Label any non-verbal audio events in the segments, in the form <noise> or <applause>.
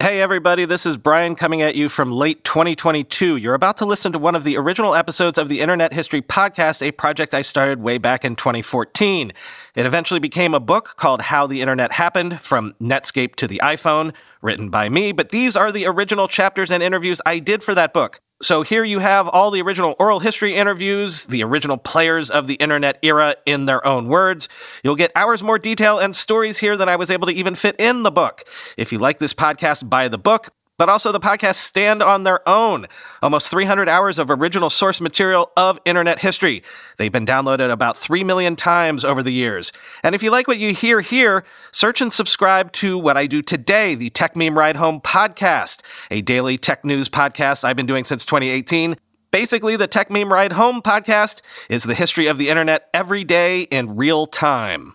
Hey, everybody, this is Brian coming at you from late 2022. You're about to listen to one of the original episodes of the Internet History Podcast, a project I started way back in 2014. It eventually became a book called How the Internet Happened From Netscape to the iPhone, written by me, but these are the original chapters and interviews I did for that book. So here you have all the original oral history interviews, the original players of the internet era in their own words. You'll get hours more detail and stories here than I was able to even fit in the book. If you like this podcast, buy the book but also the podcasts stand on their own. Almost 300 hours of original source material of internet history. They've been downloaded about 3 million times over the years. And if you like what you hear here, search and subscribe to what I do today, the Techmeme Ride Home podcast, a daily tech news podcast I've been doing since 2018. Basically, the Techmeme Ride Home podcast is the history of the internet every day in real time.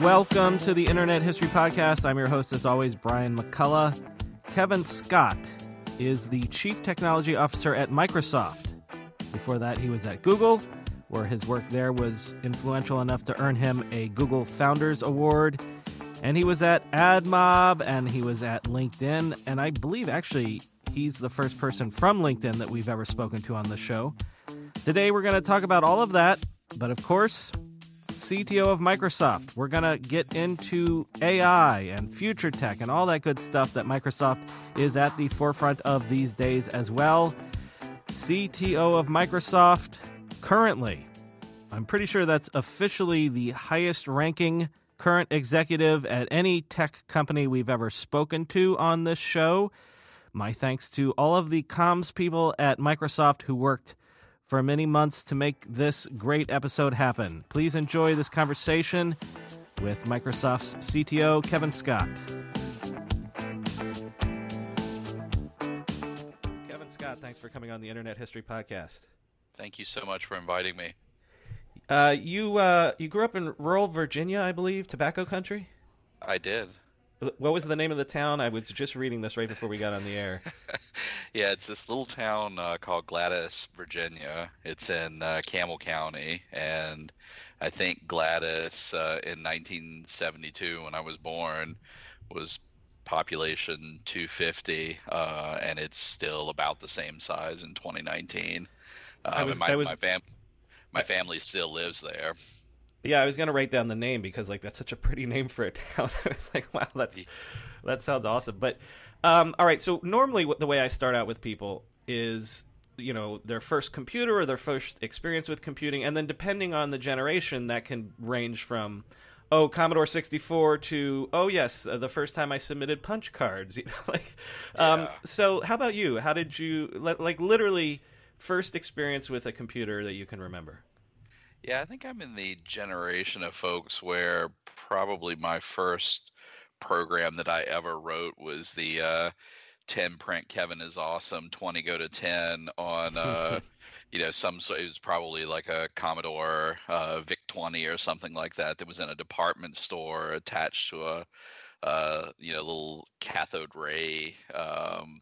Welcome to the Internet History Podcast. I'm your host, as always, Brian McCullough. Kevin Scott is the Chief Technology Officer at Microsoft. Before that, he was at Google, where his work there was influential enough to earn him a Google Founders Award. And he was at AdMob and he was at LinkedIn. And I believe actually he's the first person from LinkedIn that we've ever spoken to on the show. Today, we're going to talk about all of that. But of course, CTO of Microsoft. We're going to get into AI and future tech and all that good stuff that Microsoft is at the forefront of these days as well. CTO of Microsoft currently. I'm pretty sure that's officially the highest ranking current executive at any tech company we've ever spoken to on this show. My thanks to all of the comms people at Microsoft who worked for many months to make this great episode happen. Please enjoy this conversation with Microsoft's CTO, Kevin Scott. Kevin Scott, thanks for coming on the Internet History Podcast. Thank you so much for inviting me. Uh, you uh, you grew up in rural Virginia, I believe, tobacco country. I did. What was the name of the town? I was just reading this right before we got on the air. <laughs> yeah, it's this little town uh, called Gladys, Virginia. It's in uh, Campbell County, and I think Gladys uh, in 1972, when I was born, was population 250, uh, and it's still about the same size in 2019. I Um, was- and my, I was- my, fam- my family still lives there. Yeah, I was gonna write down the name because like that's such a pretty name for a <laughs> town. I was like, wow, that's that sounds awesome. But um, all right, so normally what the way I start out with people is you know their first computer or their first experience with computing, and then depending on the generation, that can range from oh Commodore 64 to oh yes uh, the first time I submitted punch cards. <laughs> You know, like um, Yeah. so how about you? How did you li- like literally first experience with a computer that you can remember? Yeah, I think I'm in the generation of folks where probably my first program that I ever wrote was the uh, 10 print Kevin is awesome, 20 go to 10 on, uh, <laughs> you know, some, so it was probably like a Commodore uh, VIC 20 or something like that that was in a department store attached to a, uh, you know, little cathode ray, um,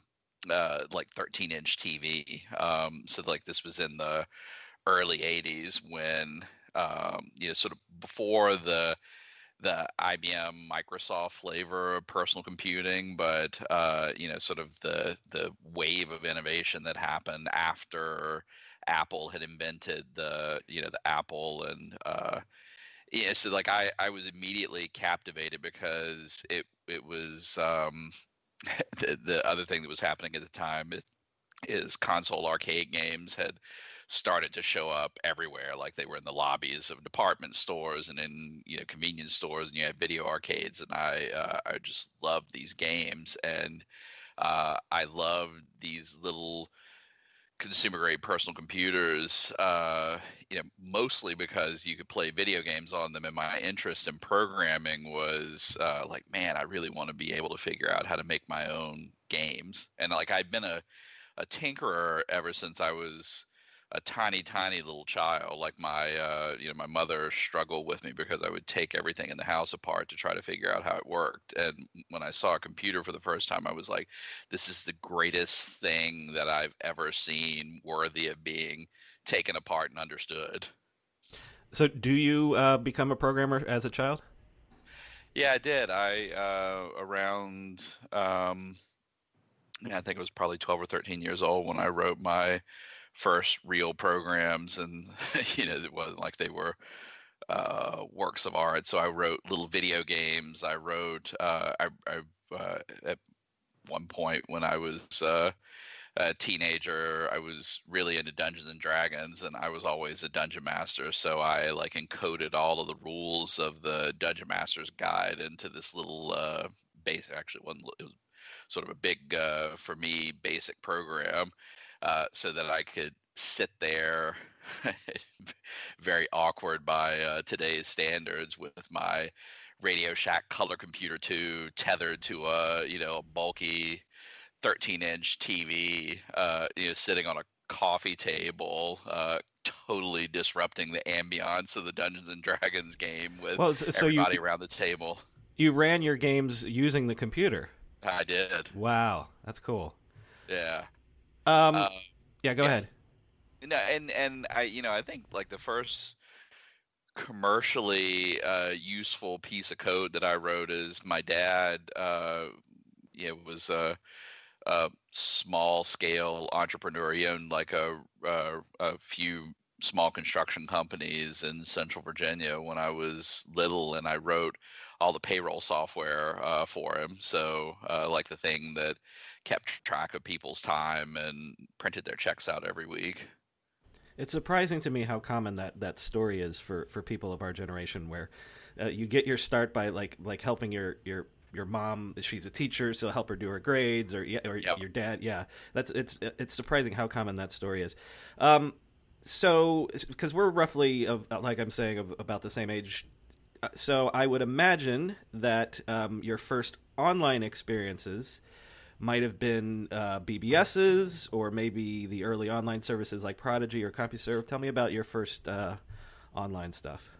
uh, like 13 inch TV. Um, so like this was in the, early 80s when um, you know sort of before the the IBM Microsoft flavor of personal computing but uh, you know sort of the the wave of innovation that happened after Apple had invented the you know the Apple and uh, yeah so like I I was immediately captivated because it it was um, <laughs> the the other thing that was happening at the time is console arcade games had started to show up everywhere like they were in the lobbies of department stores and in you know convenience stores and you had video arcades and i uh, i just loved these games and uh, i loved these little consumer grade personal computers uh, you know mostly because you could play video games on them. And my interest in programming was uh, like man i really want to be able to figure out how to make my own games. And like I've been a, a tinkerer ever since i was a tiny, tiny little child. Like my, uh, you know, my mother struggled with me because I would take everything in the house apart to try to figure out how it worked. And when I saw a computer for the first time, I was like, "This is the greatest thing that I've ever seen, worthy of being taken apart and understood." So, do you uh, become a programmer as a child? Yeah, I did. I uh, around. Um, I think it was probably 12 or 13 years old when I wrote my first real programs, and <laughs> you know it wasn't like they were uh, works of art. So I wrote little video games. I wrote uh, I, I uh, at one point when I was uh, a teenager, I was really into Dungeons and Dragons, and I was always a dungeon master. So I like encoded all of the rules of the Dungeon Master's Guide into this little uh, base. Actually, one it was sort of a big uh, for me basic program uh, so that I could sit there, <laughs> very awkward by uh, today's standards, with my Radio Shack color computer 2 tethered to a you know bulky 13 inch TV, uh, you know, sitting on a coffee table, uh, totally disrupting the ambiance of the Dungeons and Dragons game with well, so everybody you, around the table. You ran your games using the computer. I did. Wow, that's cool. Yeah. Um, uh, yeah, go yeah. ahead. No, and and I, you know, I think like the first commercially uh, useful piece of code that I wrote is my dad. Uh, yeah, was a, a small scale entrepreneur. He owned like a, a a few small construction companies in Central Virginia when I was little, and I wrote all the payroll software uh, for him. So, uh, like the thing that kept track of people's time and printed their checks out every week. It's surprising to me how common that, that story is for, for people of our generation, where uh, you get your start by like like helping your your your mom. She's a teacher, so help her do her grades, or or yep. your dad. Yeah, that's it's it's surprising how common that story is. Um, so because we're roughly of like I'm saying of about the same age uh, so I would imagine that um, your first online experiences might have been uh, BBSs or maybe the early online services like Prodigy or CompuServe. Tell me about your first uh, online stuff.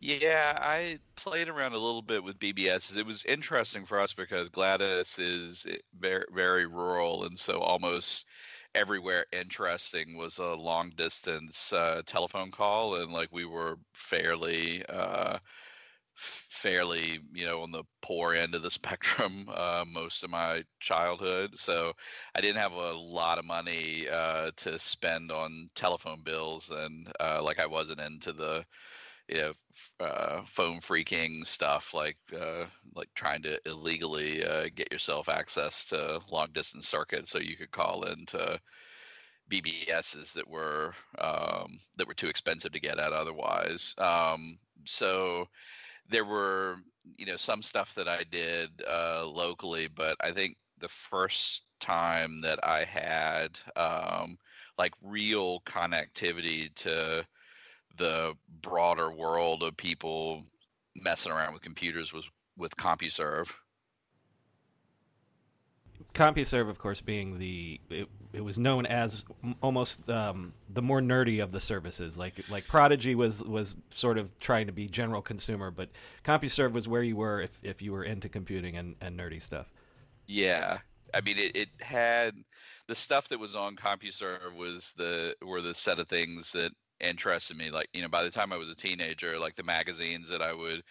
Yeah, I played around a little bit with BBSs. It was interesting for us because Gladys is eh, very, very rural, and so almost everywhere interesting was a long distance uh, telephone call, and like we were fairly uh, fairly, you know, on the poor end of the <laughs> spectrum uh, most of my childhood. So I didn't have a lot of money uh, to spend on telephone bills, and uh, like I wasn't into the you know uh, phone phreaking stuff like uh, like trying to illegally uh, get yourself access to long distance circuits so you could call into BBSs that were um, that were too expensive to get at otherwise. Um, so there were you know some stuff that I did uh, locally, but I think the first time that I had um, like real connectivity to the broader world of people messing around with computers was with CompuServe. CompuServe, of course, being the it, was known as almost um, the more nerdy of the services. Like like Prodigy was was sort of trying to be general consumer, but CompuServe was where you were if if you were into computing and, and nerdy stuff. Yeah, I mean it, it had the stuff that was on CompuServe was the were the set of things that interested me. Like you know, by the time I was a teenager, like the magazines that I would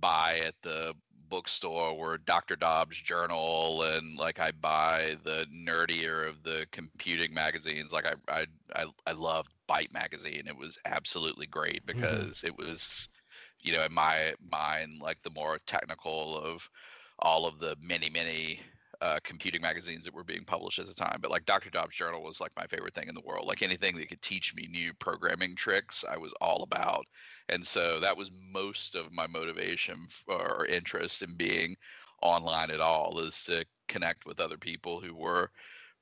buy at the bookstore were Dr. Dobbs Journal and like I buy the nerdier of the computing magazines. Like I I I, I loved Byte magazine. It was absolutely great mm-hmm. because mm-hmm. it was you know in my mind like the more technical of all of the many many uh, computing magazines that were being published at the time. But like Dr. Dobbs Journal was like my favorite thing in the world. Like anything that could teach me new programming tricks, I was all about. And so that was most of my motivation for, or interest in being online at all is to connect with other people who were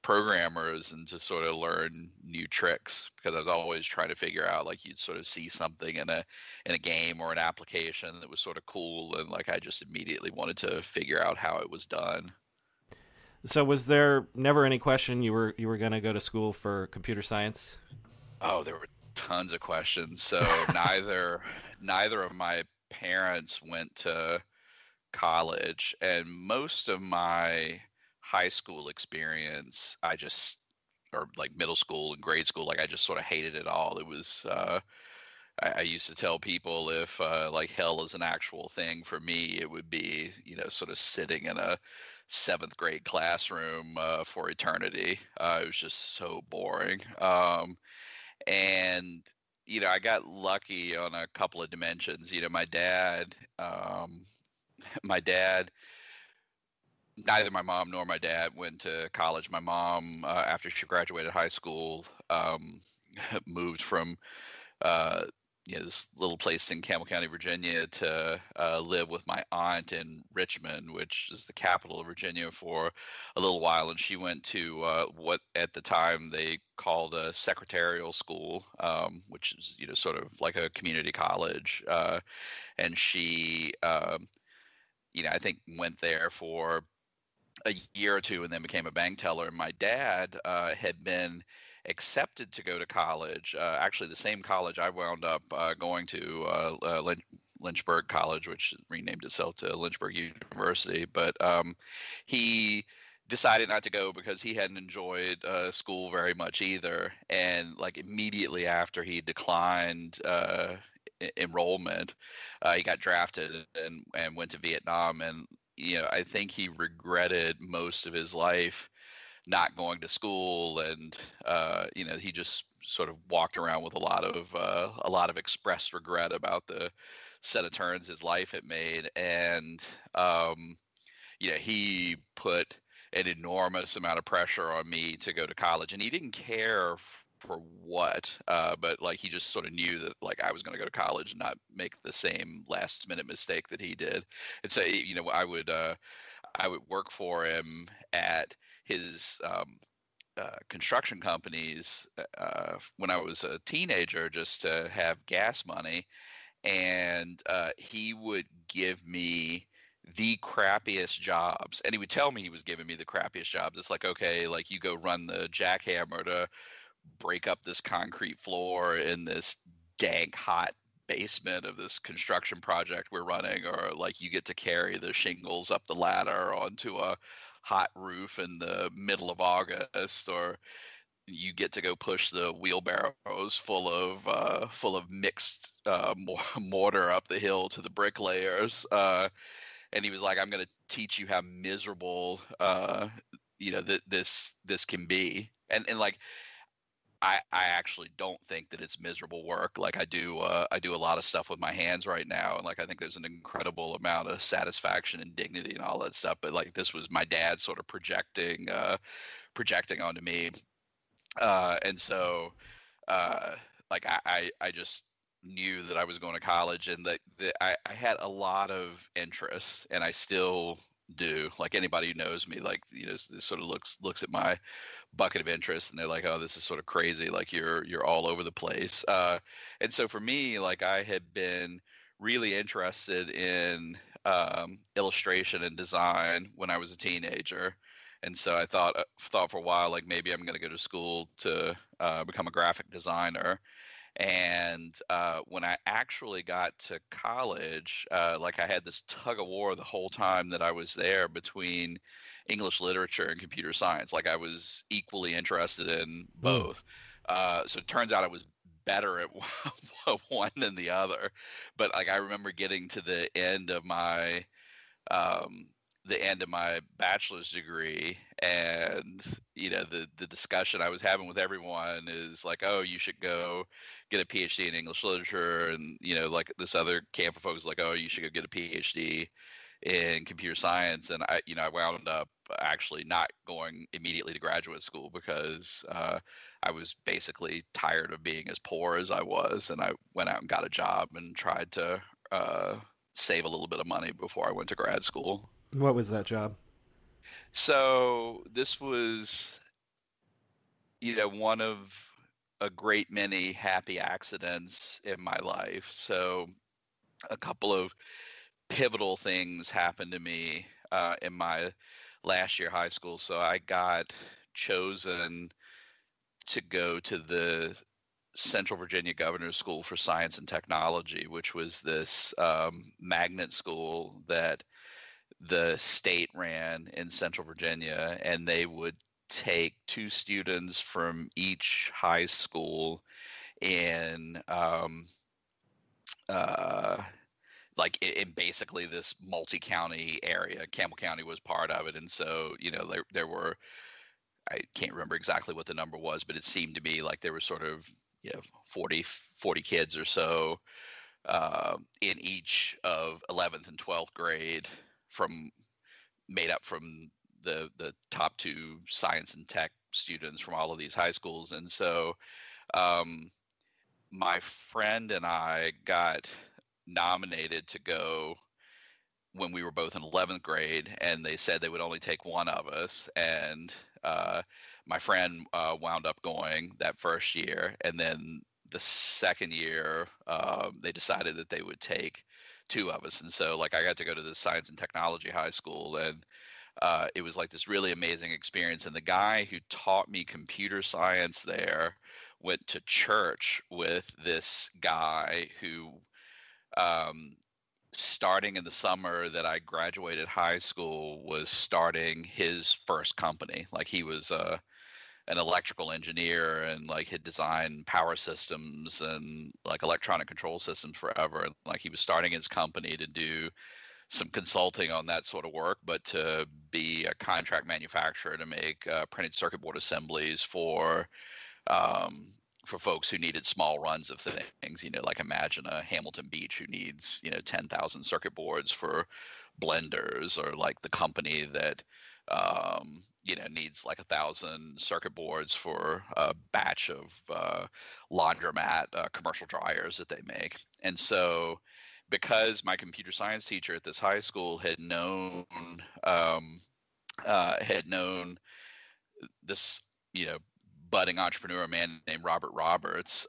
programmers and to sort of learn new tricks because I was always trying to figure out like you'd sort of see something in a in a game or an application that was sort of cool and like I just immediately wanted to figure out how it was done. So was there never any question you were you were going to go to school for computer science? Oh, there were tons of questions. So <laughs> neither neither of my parents went to college and most of my high school experience, I just or like middle school and grade school, like I just sort of hated it all. It was uh, I, used to tell people if uh, like hell is an actual thing for me, it would be you know sort of sitting in a seventh grade classroom uh, for eternity. Uh, it was just so boring. Um, and you know, I got lucky on a couple of dimensions. You know, my dad, um, <laughs> my dad neither my mom nor my dad went to college. My mom, uh, after she graduated high school, um, <laughs> moved from uh, you know, this little place in Campbell County, Virginia, to uh, live with my aunt in Richmond, which is the capital of Virginia, for a little while. And she went to uh, what at the time they called a secretarial school, um, which is you know sort of like a community college. Uh, and she, um, you know, I think went there for a year or two and then became a bank teller. And my dad uh, had been accepted to go to college, uh, actually, the same college I wound up uh, going to, uh, uh, Lynch- Lynchburg College, which renamed itself to Lynchburg University. But um, he decided not to go because he hadn't enjoyed uh, school very much either. And like immediately after he declined enrollment, he got drafted and, and went to Vietnam. And you know, I think he regretted most of his life not going to school, and uh, you know, he just sort of walked around with a lot of uh, a lot of expressed regret about the set of turns his life had made, and um, you know, he put an enormous amount of pressure on me to go to college, and he didn't care for what uh, but like he just sort of knew that like i was going to go to college and not make the same last minute mistake that he did and so you know i would uh, i would work for him at his um, uh, construction companies uh, when i was a teenager just to have gas money. And uh, he would give me the crappiest jobs. And he would tell me he was giving me the crappiest jobs. It's like okay like you go run the jackhammer to break up this concrete floor in this dank hot basement of this construction project we're running or like you get to carry the shingles up the ladder onto a hot roof in the middle of august or you get to go push the wheelbarrows full of uh, full of mixed uh, <laughs> mortar up the hill to the bricklayers uh, and he was like i'm going to teach you how miserable uh, you know th- this this can be. And and like I, I actually don't think that it's miserable work. Like I do, uh, I do a lot of stuff with my hands right now, and like I think there's an incredible amount of satisfaction and dignity and all that stuff. But like this was my dad sort of projecting, uh, projecting onto me, uh, and so, uh, like I, I, I just knew that I was going to college and that, that I, I had a lot of interests, and I still do. Like anybody who knows me, like you know, this sort of looks looks at my bucket of interest, and they're like, "Oh, this is sort of crazy. Like you're you're all over the place." Uh, and so for me, like I had been really interested in um, illustration and design when I was a teenager, and so I thought uh, thought for a while, like maybe I'm going to go to school to uh, become a graphic designer. And uh, when I actually got to college, uh, like I had this tug of war the whole time that I was there between English literature and computer science. Like I was equally interested in hmm. both. Mm. Uh, so it turns out I was better at <laughs> one than the other. But like I remember getting to the end of my um, the end of my bachelor's degree and you know the the discussion i was having with everyone is like oh you should go get a phd in english literature and you know like this other camp of folks like oh you should go get a phd in computer science, and I, you know, I wound up actually not going immediately to graduate school because uh, I was basically tired of being as poor as I was, and I went out and got a job and tried to uh, save a little bit of money before I went to grad school. What was that job? So this was, you know, one of a great many happy accidents in my life. So a couple of pivotal things happened to me uh, in my last year high school. So I got chosen to go to the Central Virginia Governor's School for Science and Technology, which was this um, magnet school that the state ran in Central Virginia, and they would take two students from each high school in um, uh, like in basically this multi-county area. Campbell County was part of it, and so you know there there were I can't remember exactly what the number was, but it seemed to be like there were sort of you know 40 40 kids or so uh, in each of 11th and 12th grade from made up from the the top two science and tech students from all of these high schools. And so um, my friend and i got nominated to go when we were both in 11th grade and they said they would only take one of us. And uh, my friend uh, wound up going that first year. And then the second year uh, they decided that they would take two of us and so like i got to go to the science and technology high school and uh, it was like this really amazing experience and the guy who taught me computer science there went to church with this guy who um, starting in the summer that I graduated high school was starting his first company. Like he was uh, an electrical engineer and like had designed power systems and like electronic control systems forever. Like he was starting his company to do some consulting on that sort of work, but to be a contract manufacturer to make uh, printed circuit board assemblies for um, for folks who needed small runs of things. You know, like imagine a Hamilton Beach who needs you know ten thousand circuit boards for blenders, or like the company that um, you know needs like a thousand circuit boards for a batch of uh, laundromat uh, commercial dryers that they make. And so, because my computer science teacher at this high school had known um, uh, had known this you know budding entrepreneur, man named Robert Roberts.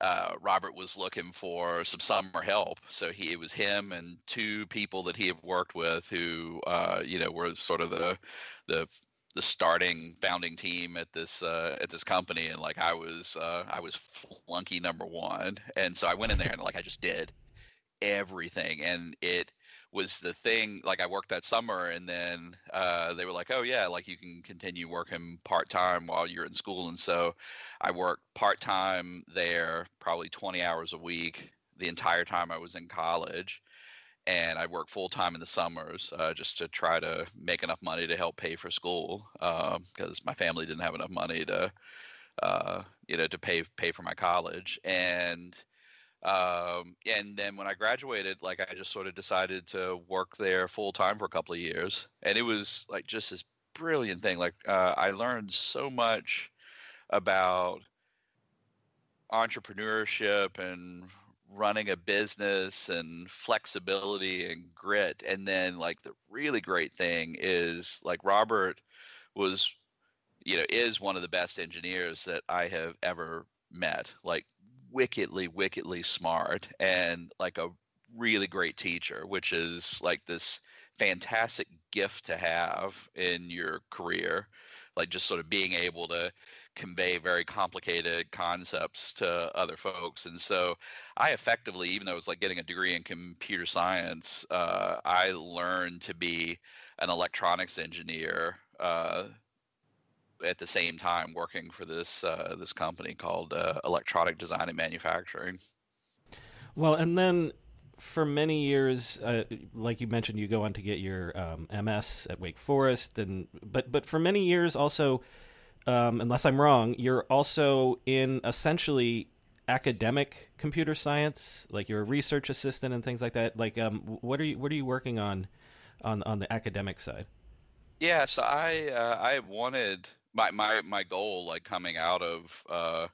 Uh, Robert was looking for some summer help, so he it was him and two people that he had worked with who, uh, you know, were sort of the the the starting founding team at this uh, at this company, and like I was uh, I was flunky number one, and so I went in there and like I just did everything, and it was the thing like i worked that summer and then uh, they were like oh yeah like you can continue working part-time while you're in school. And so i worked part-time there probably 20 hours a week the entire time i was in college and i worked full-time in the summers uh, just to try to make enough money to help pay for school because um, my family didn't have enough money to uh, you know to pay pay for my college. And um, and then when I graduated, like I just sort of decided to work there full time for a couple of years, and it was like just this brilliant thing. Like uh, I learned so much about entrepreneurship and running a business and flexibility and grit. And then like the really great thing is like Robert was, you know, is one of the best engineers that I have ever met. Like wickedly, wickedly smart and like a really great teacher, which is like this fantastic gift to have in your career. Like just sort of being able to convey very complicated concepts to other folks. And so I effectively, even though it was like getting a degree in computer science, uh, I learned to be an electronics engineer uh, at the same time working for this uh, this company called uh, Electronic Design and Manufacturing. Well, and then for many years, uh, like you mentioned, you go on to get your um, MS at Wake Forest, and but but for many years also, um, unless I'm wrong, you're also in essentially academic computer science, like you're a research assistant and things like that. Like, um, what are you what are you working on on on the academic side? Yeah, so I uh, I wanted my my my goal like coming out of uh,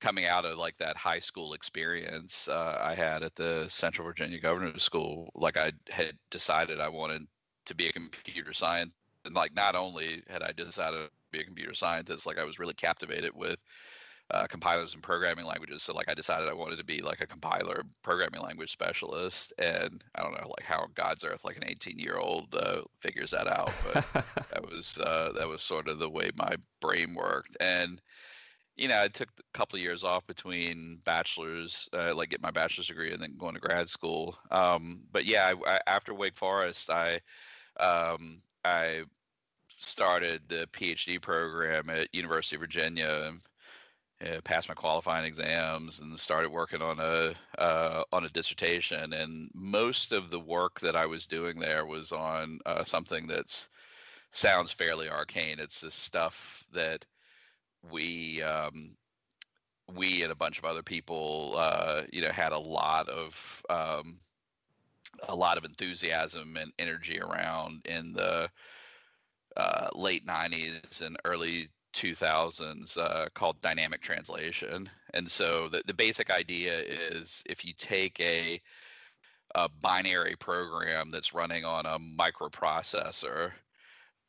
coming out of like that high school experience uh, I had at the Central Virginia Governor's School. Like I had decided I wanted to be a computer science, and like not only had I decided to be a computer scientist, like I was really captivated with uh, compilers and programming languages. So like I decided I wanted to be like a compiler programming language specialist. And I don't know like how God's earth like an 18 year old uh, figures that out, but <laughs> that was uh, that was sort of the way my brain worked. And you know, I took a couple of years off between bachelor's, uh, like get my bachelor's degree and then going to grad school. Um, but yeah, I, I, after Wake Forest, I um, I started the PhD program at University of Virginia uh, passed my qualifying exams and started working on a uh, on a dissertation. And most of the work that I was doing there was on uh, something that's sounds fairly arcane. It's this stuff that we um, we and a bunch of other people, uh, you know, had a lot of um, a lot of enthusiasm and energy around in the uh, late 90s and early 2000s uh, called dynamic translation. And so the, the basic idea is if you take a, a binary program that's running on a microprocessor,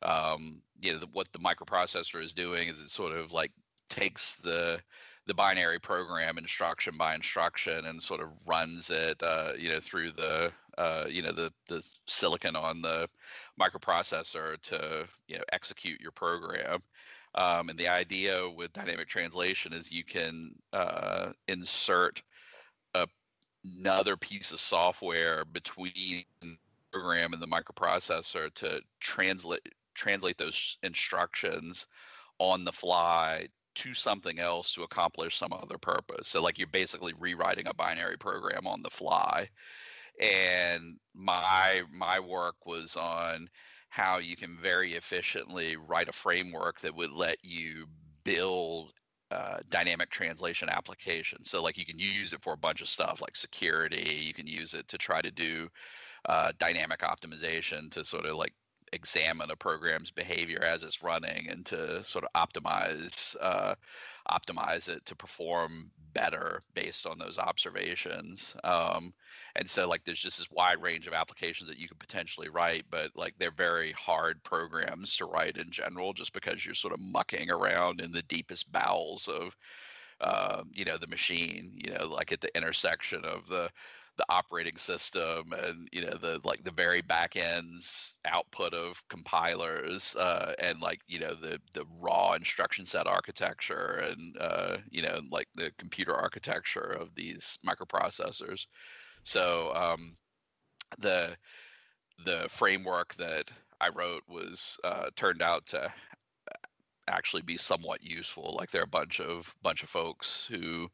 um, you know, the, what the microprocessor is doing is it sort of like takes the the binary program instruction by instruction and sort of runs it, uh, you know, through the, uh, you know, the the silicon on the microprocessor to, you know, execute your program. Um, and the idea with dynamic translation is you can uh, insert a, another piece of software between the program and the microprocessor to translate translate those instructions on the fly to something else to accomplish some other purpose. So like you're basically rewriting a binary program on the fly. And my my work was on how you can very efficiently write a framework that would let you build uh, dynamic translation applications. So, like, you can use it for a bunch of stuff like security. You can use it to try to do uh, dynamic optimization to sort of like examine a program's behavior as it's running and to sort of optimize uh, optimize it to perform better based on those observations. Um, and so, like, there's just this wide range of applications that you could potentially write, but like, they're very hard programs to write in general, just because you're sort of mucking around in the deepest bowels of, uh, you know, the machine. You know, like at the intersection of the the operating system and you know the like the very back ends output of compilers uh, and like you know the the raw instruction set architecture and uh, you know like the computer architecture of these microprocessors. So um, the the framework that I wrote was uh, turned out to actually be somewhat useful. Like there are a bunch of bunch of folks who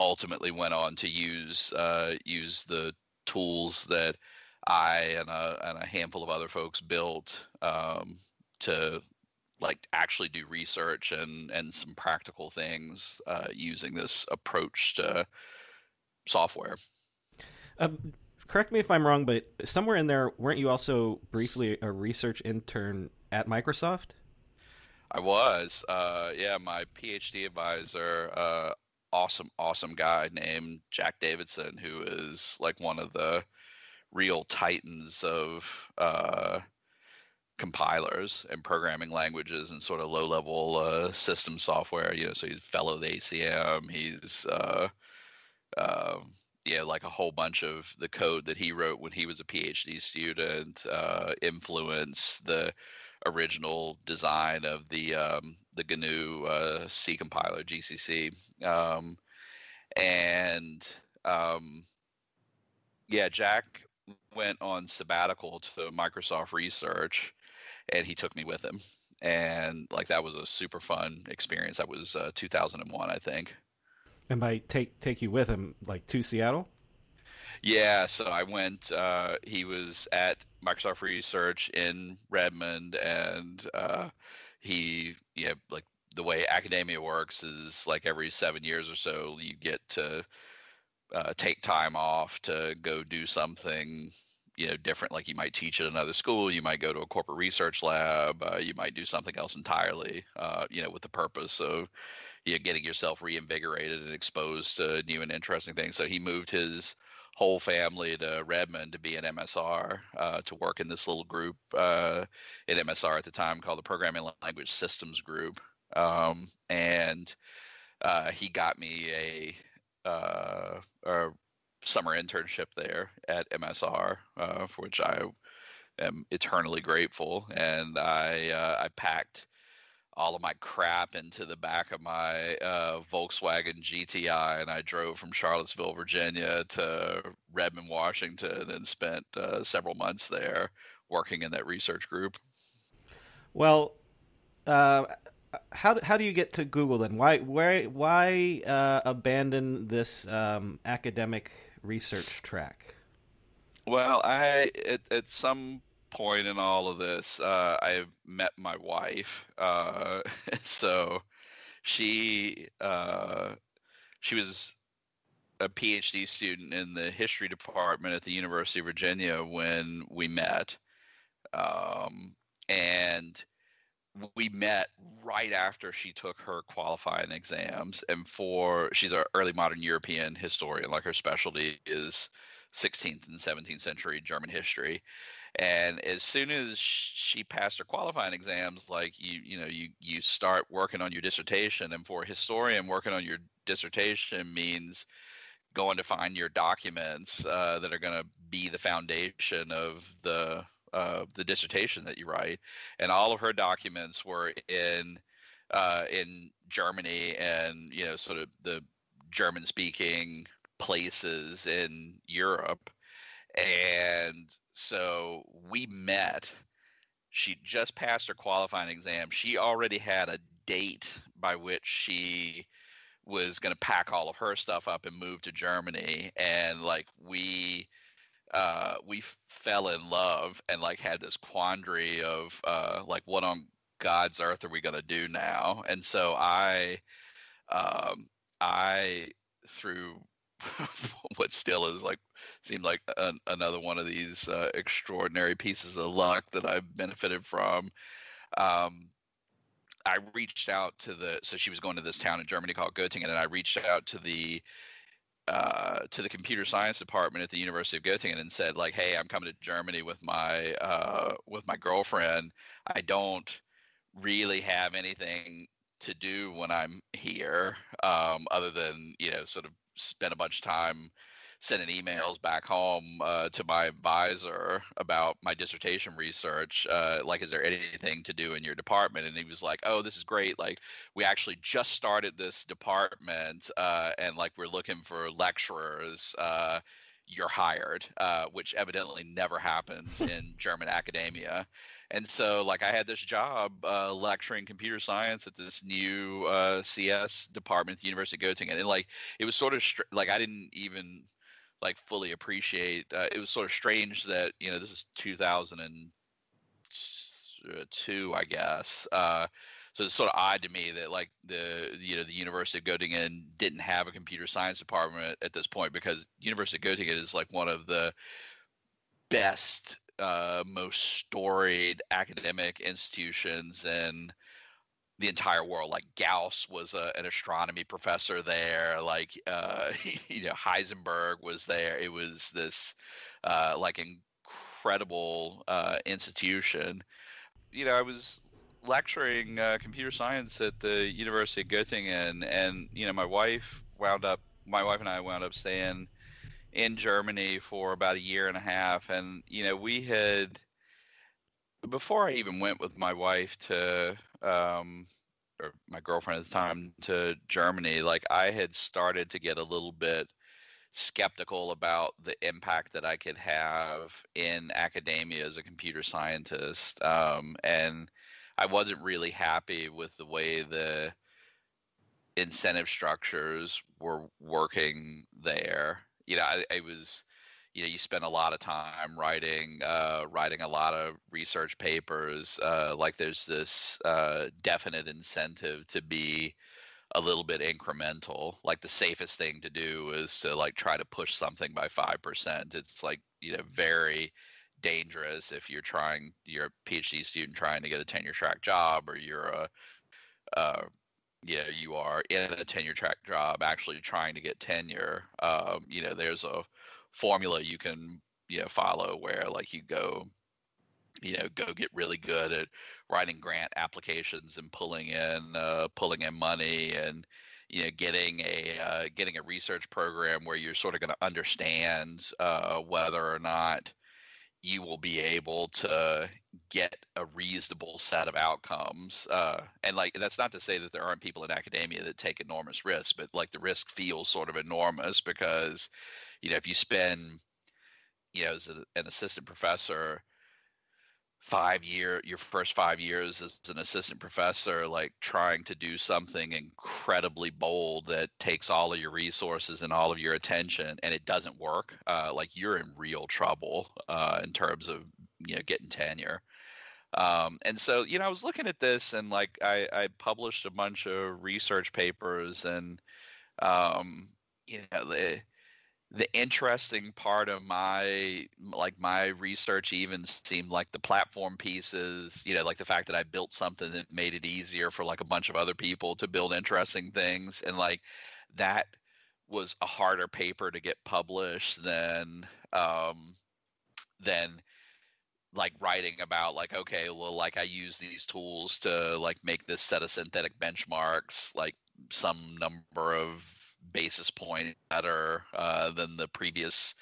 ultimately went on to use uh, use the tools that I and a, and a handful of other folks built um, to like actually do research and and some practical things uh, using this approach to software. Um, correct me if I'm wrong, but somewhere in there, weren't you also briefly a research intern at Microsoft? I was. Uh, yeah, my PhD advisor uh, awesome, awesome guy named Jack Davidson, who is like one of the real titans of uh, compilers and programming languages and sort of low level uh, system software. You know, so he's fellow of the ACM. He's uh, uh, yeah, like a whole bunch of the code that he wrote when he was a PhD student uh, influenced the original design of the um, the GNU uh, C compiler GCC, um, and um, yeah, Jack went on sabbatical to Microsoft Research, and he took me with him, and like that was a super fun experience. That was uh, 2001, I think. And by take take you with him, like to Seattle. Yeah, so I went. Uh, he was at Microsoft Research in Redmond, and uh, he, yeah, like the way academia works is like every seven years or so, you get to uh, take time off to go do something you know different. Like you might teach at another school you might go to a corporate research lab uh, you might do something else entirely uh, you know with the purpose of you know, getting yourself reinvigorated and exposed to new and interesting things. So he moved his whole family to redmond to be an msr uh, to work in this little group uh, at msr at the time called the programming language systems group um, and uh, he got me a, uh, a summer internship there at MSR, uh, for which I am eternally grateful. And I uh, I packed all of my crap into the back of my uh, Volkswagen GTI, and I drove from Charlottesville, Virginia, to Redmond, Washington, and spent uh, several months there working in that research group. Well, uh, how how do you get to Google then? Why why why uh, abandon this um, academic research track? Well, I at, at some point in all of this, uh, I met my wife. Uh, <laughs> so she uh, she was a PhD student in the history department at the University of Virginia when we met, um, and we met right after she took her qualifying exams and for she's an early modern european historian like her specialty is 16th and 17th century german history and as soon as she passed her qualifying exams like you you know you you start working on your dissertation and for a historian working on your dissertation means going to find your documents uh, that are going to be the foundation of the uh, the dissertation that you write, and all of her documents were in uh, in Germany and you know sort of the German speaking places in Europe, and so we met. She just passed her qualifying exam. She already had a date by which she was going to pack all of her stuff up and move to Germany, and like we uh, we fell in love and like had this quandary of uh, like what on God's earth are we gonna do now? And so I, um, I through <laughs> what still is like seemed like an, another one of these uh, extraordinary pieces of luck that I've benefited from. Um, I reached out to the so she was going to this town in Germany called Göttingen, and I reached out to the uh, to the computer science department at the University of Göttingen and said like, "Hey, I'm coming to Germany with my uh, with my girlfriend. I don't really have anything to do when I'm here, um, other than you know, sort of spend a bunch of time sending emails back home uh, to my advisor about my dissertation research. Uh, like, is there anything to do in your department? And he was like, "Oh, this is great. Like, we actually just started this department, uh, and like we're looking for lecturers." Uh, you're hired, uh, which evidently never happens <laughs> in German academia. And so, like, I had this job uh, lecturing computer science at this new uh, CS department at the University of Göttingen. And, like, it was sort of str- like I didn't even like fully appreciate. Uh, it was sort of strange that you know this is 2002, I guess. So it's sort of odd to me that like the you know the University of Göttingen didn't have a computer science department at this point because University of Göttingen is like one of the best, uh, most storied academic institutions in the entire world. Like Gauss was a, an astronomy professor there. Like uh, <laughs> you know Heisenberg was there. It was this uh, like incredible uh, institution. You know, I was lecturing uh, computer science at the University of Göttingen, and you know, my wife wound up. My wife and I wound up staying in Germany for about a year and a half, and you know, we had before I even went with my wife to um, or my girlfriend at the time to Germany, like I had started to get a little bit skeptical about the impact that I could have in academia as a computer scientist, um, and I wasn't really happy with the way the incentive structures were working there. You know, I, I was you know you spend a lot of time writing uh, writing a lot of research papers uh, like there's this uh, definite incentive to be a little bit incremental like the safest thing to do is to like try to push something by 5% it's like you know very dangerous if you're trying you're a phd student trying to get a tenure track job or you're a uh, yeah, you are in a tenure track job actually trying to get tenure. Um, you know, there's a formula you can you know follow where like you go you know go get really good at writing grant applications and pulling in uh, pulling in money and you know getting a uh, getting a research program where you're sort of going to understand uh, whether or not you will be able to get a reasonable set of outcomes uh, and like that's not to say that there aren't people in academia that take enormous risks but like the risk feels sort of enormous because you know if you spend you know as a, an assistant professor five year your first five years as an assistant professor like trying to do something incredibly bold that takes all of your resources and all of your attention and it doesn't work uh, like you're in real trouble uh, in terms of you know getting tenure. Um, and so you know i was looking at this and like i, I published a bunch of research papers and um, you know the the interesting part of my like my research even seemed like the platform pieces you know like the fact that i built something that made it easier for like a bunch of other people to build interesting things and like that was a harder paper to get published than um than like writing about like okay well like i use these tools to like make this set of synthetic benchmarks like some number of basis point better uh, than the previous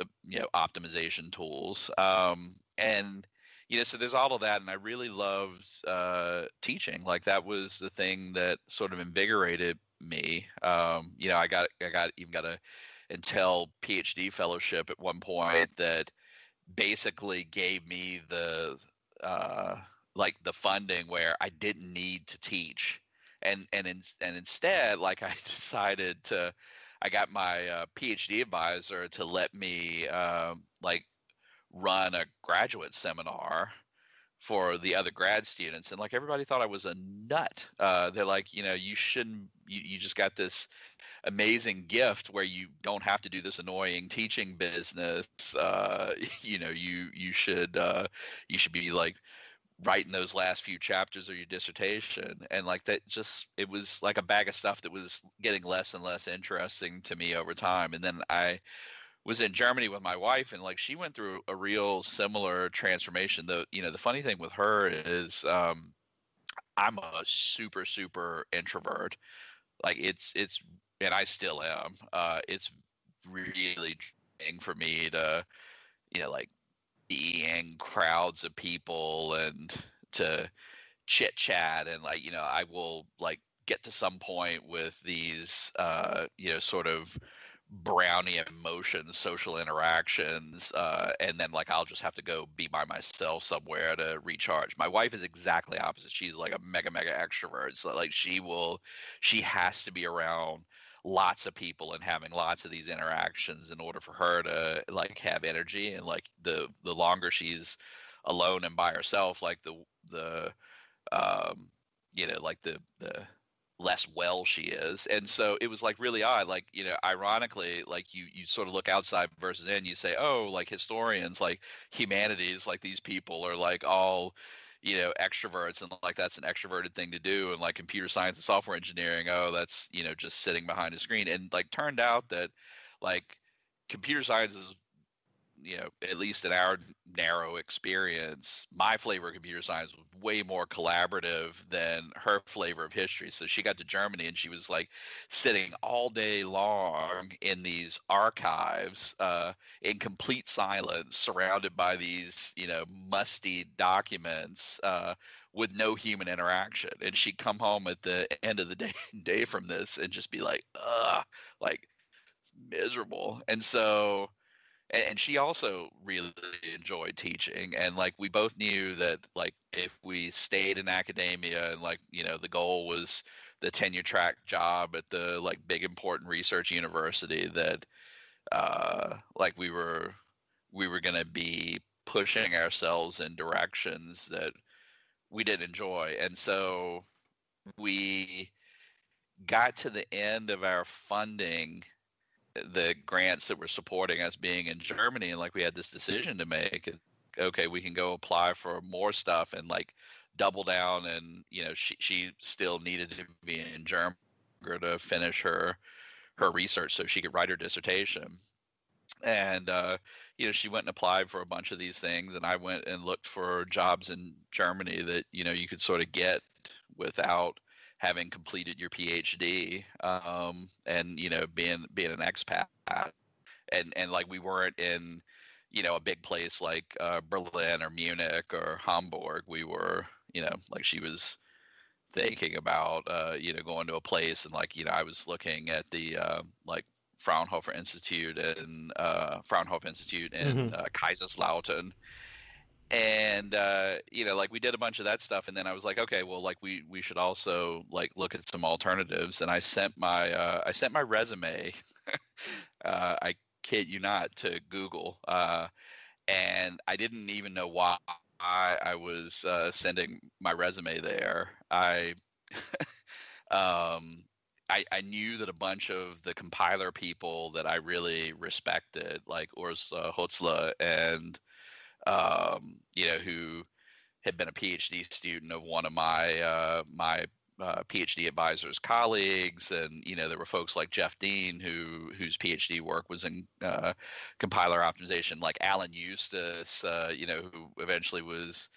uh, you know optimization tools. Um, and you know so there's all of that and i really loved uh, teaching. Like that was the thing that sort of invigorated me. Um, you know i got i got even got a intel phd fellowship at one point that basically gave me the uh, like the funding where i didn't need to teach and and in, and instead like <laughs> i decided to i got my uh, phd advisor to let me um, like run a graduate seminar for the other grad students and like everybody thought i was a nut. Uh, they're like you know you shouldn't you, you just got this amazing gift where you don't have to do this annoying teaching business. Uh, <laughs> you know you you should uh, you should be like writing those last few chapters of your dissertation and like that just it was like a bag of stuff that was getting less and less interesting to me over time and then i was in germany with my wife and like she went through a real similar transformation the you know the funny thing with her is um i'm a super super introvert like it's it's and i still am uh it's really for me to you know like in crowds of people and to chit chat and like you know i will like get to some point with these uh you know sort of Brownian motion social interactions uh and then like i'll just have to go be by myself somewhere to recharge. My wife is exactly opposite. She's like a mega mega extrovert. So like she will she has to be around lots of people and having lots of these interactions in order for her to like have energy and like the the longer she's alone and by herself like the the um you know like the the less well she is. And so it was like really odd like you know ironically like you you sort of look outside versus in you say oh like historians like humanities like these people are like all you know extroverts and like that's an extroverted thing to do and like computer science and software engineering oh that's you know just sitting behind a screen and like turned out that like computer science is you know, at least in our narrow experience, my flavor of computer science was way more collaborative than her flavor of history. So she got to Germany and she was like sitting all day long in these archives uh, in complete silence, surrounded by these, you know, musty documents. Uh, with no human interaction, and she'd come home at the end of the day, <laughs> day from this and just be like, "Ugh," like miserable. And so, and, she also really enjoyed teaching and like we both knew that like if we stayed in academia and like you know the goal was the tenure track job at the like big important research university that uh, like we were we were going to be pushing ourselves in directions that we didn't enjoy, and so we got to the end of our funding the grants that were supporting us being in Germany and like we had this decision to make okay we can go apply for more stuff and like double down and you know she she still needed to be in Germany to finish her her research so she could write her dissertation. And uh, you know she went and applied for a bunch of these things and i went and looked for jobs in germany that you know you could sort of get without having completed your phd um, and you know being being an expat. And and like we weren't in you know a big place like uh, berlin or munich or hamburg. We were you know like she was thinking about uh, you know going to a place and like you know I was looking at the uh, like Fraunhofer Institute and uh, Fraunhofer Institute in mm-hmm. uh, Kaiserslautern, and uh, you know like we did a bunch of that stuff, and then I was like, okay, well like we we should also like look at some alternatives, and I sent my uh, I sent my resume, <laughs> uh, I kid you not, to Google, uh, and I didn't even know why I, I was uh, sending my resume there. I, <laughs> um, I, I knew that a bunch of the compiler people that I really respected, like Urs uh, Hölzle and, um, you know, who had been a PhD student of one of my uh, my uh, PhD advisors, colleagues, and you know there were folks like Jeff Dean who whose PhD work was in uh, compiler optimization, like Alan Eustace, uh, you know who eventually was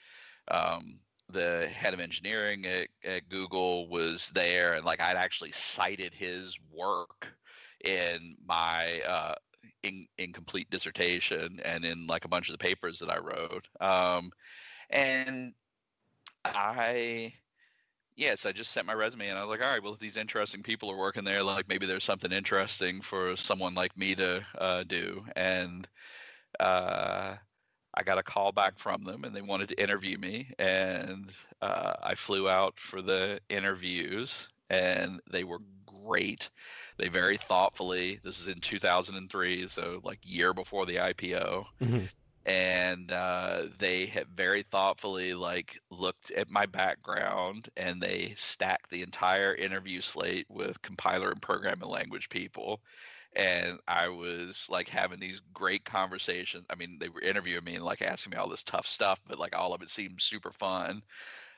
um, the head of engineering at, at, Google, was there, and like I'd actually cited his work in my uh, in, incomplete dissertation and in like a bunch of the papers that I wrote, um, and I yes, I just sent my resume and I was like, all right, well, if these interesting people are working there, like maybe there's something interesting for someone like me to uh, do. And uh, I got a call back from them and they wanted to interview me. And uh, I flew out for the interviews and they were great. They very thoughtfully, this is in 2003, so like year before the IPO. Mm-hmm and uh, they have very thoughtfully like looked at my background and they stacked the entire interview slate with compiler and programming language people and i was like having these great conversations i mean they were interviewing me and like asking me all this tough stuff but like all of it seemed super fun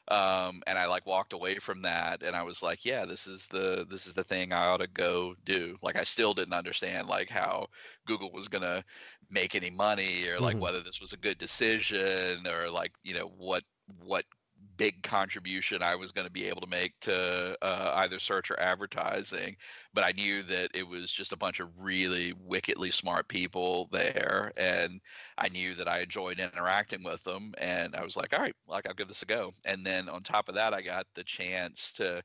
um, and I like walked away from that, and I was like, yeah, this is the this is the thing I ought to go do. Like I still didn't understand like how Google was gonna make any money, or like mm-hmm. whether this was a good decision, or like you know what what big contribution I was going to be able to make to uh, either search or advertising. But I knew that it was just a bunch of really wickedly smart people there, and I knew that I enjoyed interacting with them. And I was like, all right, like I'll give this a go. And then on top of that, I got the chance to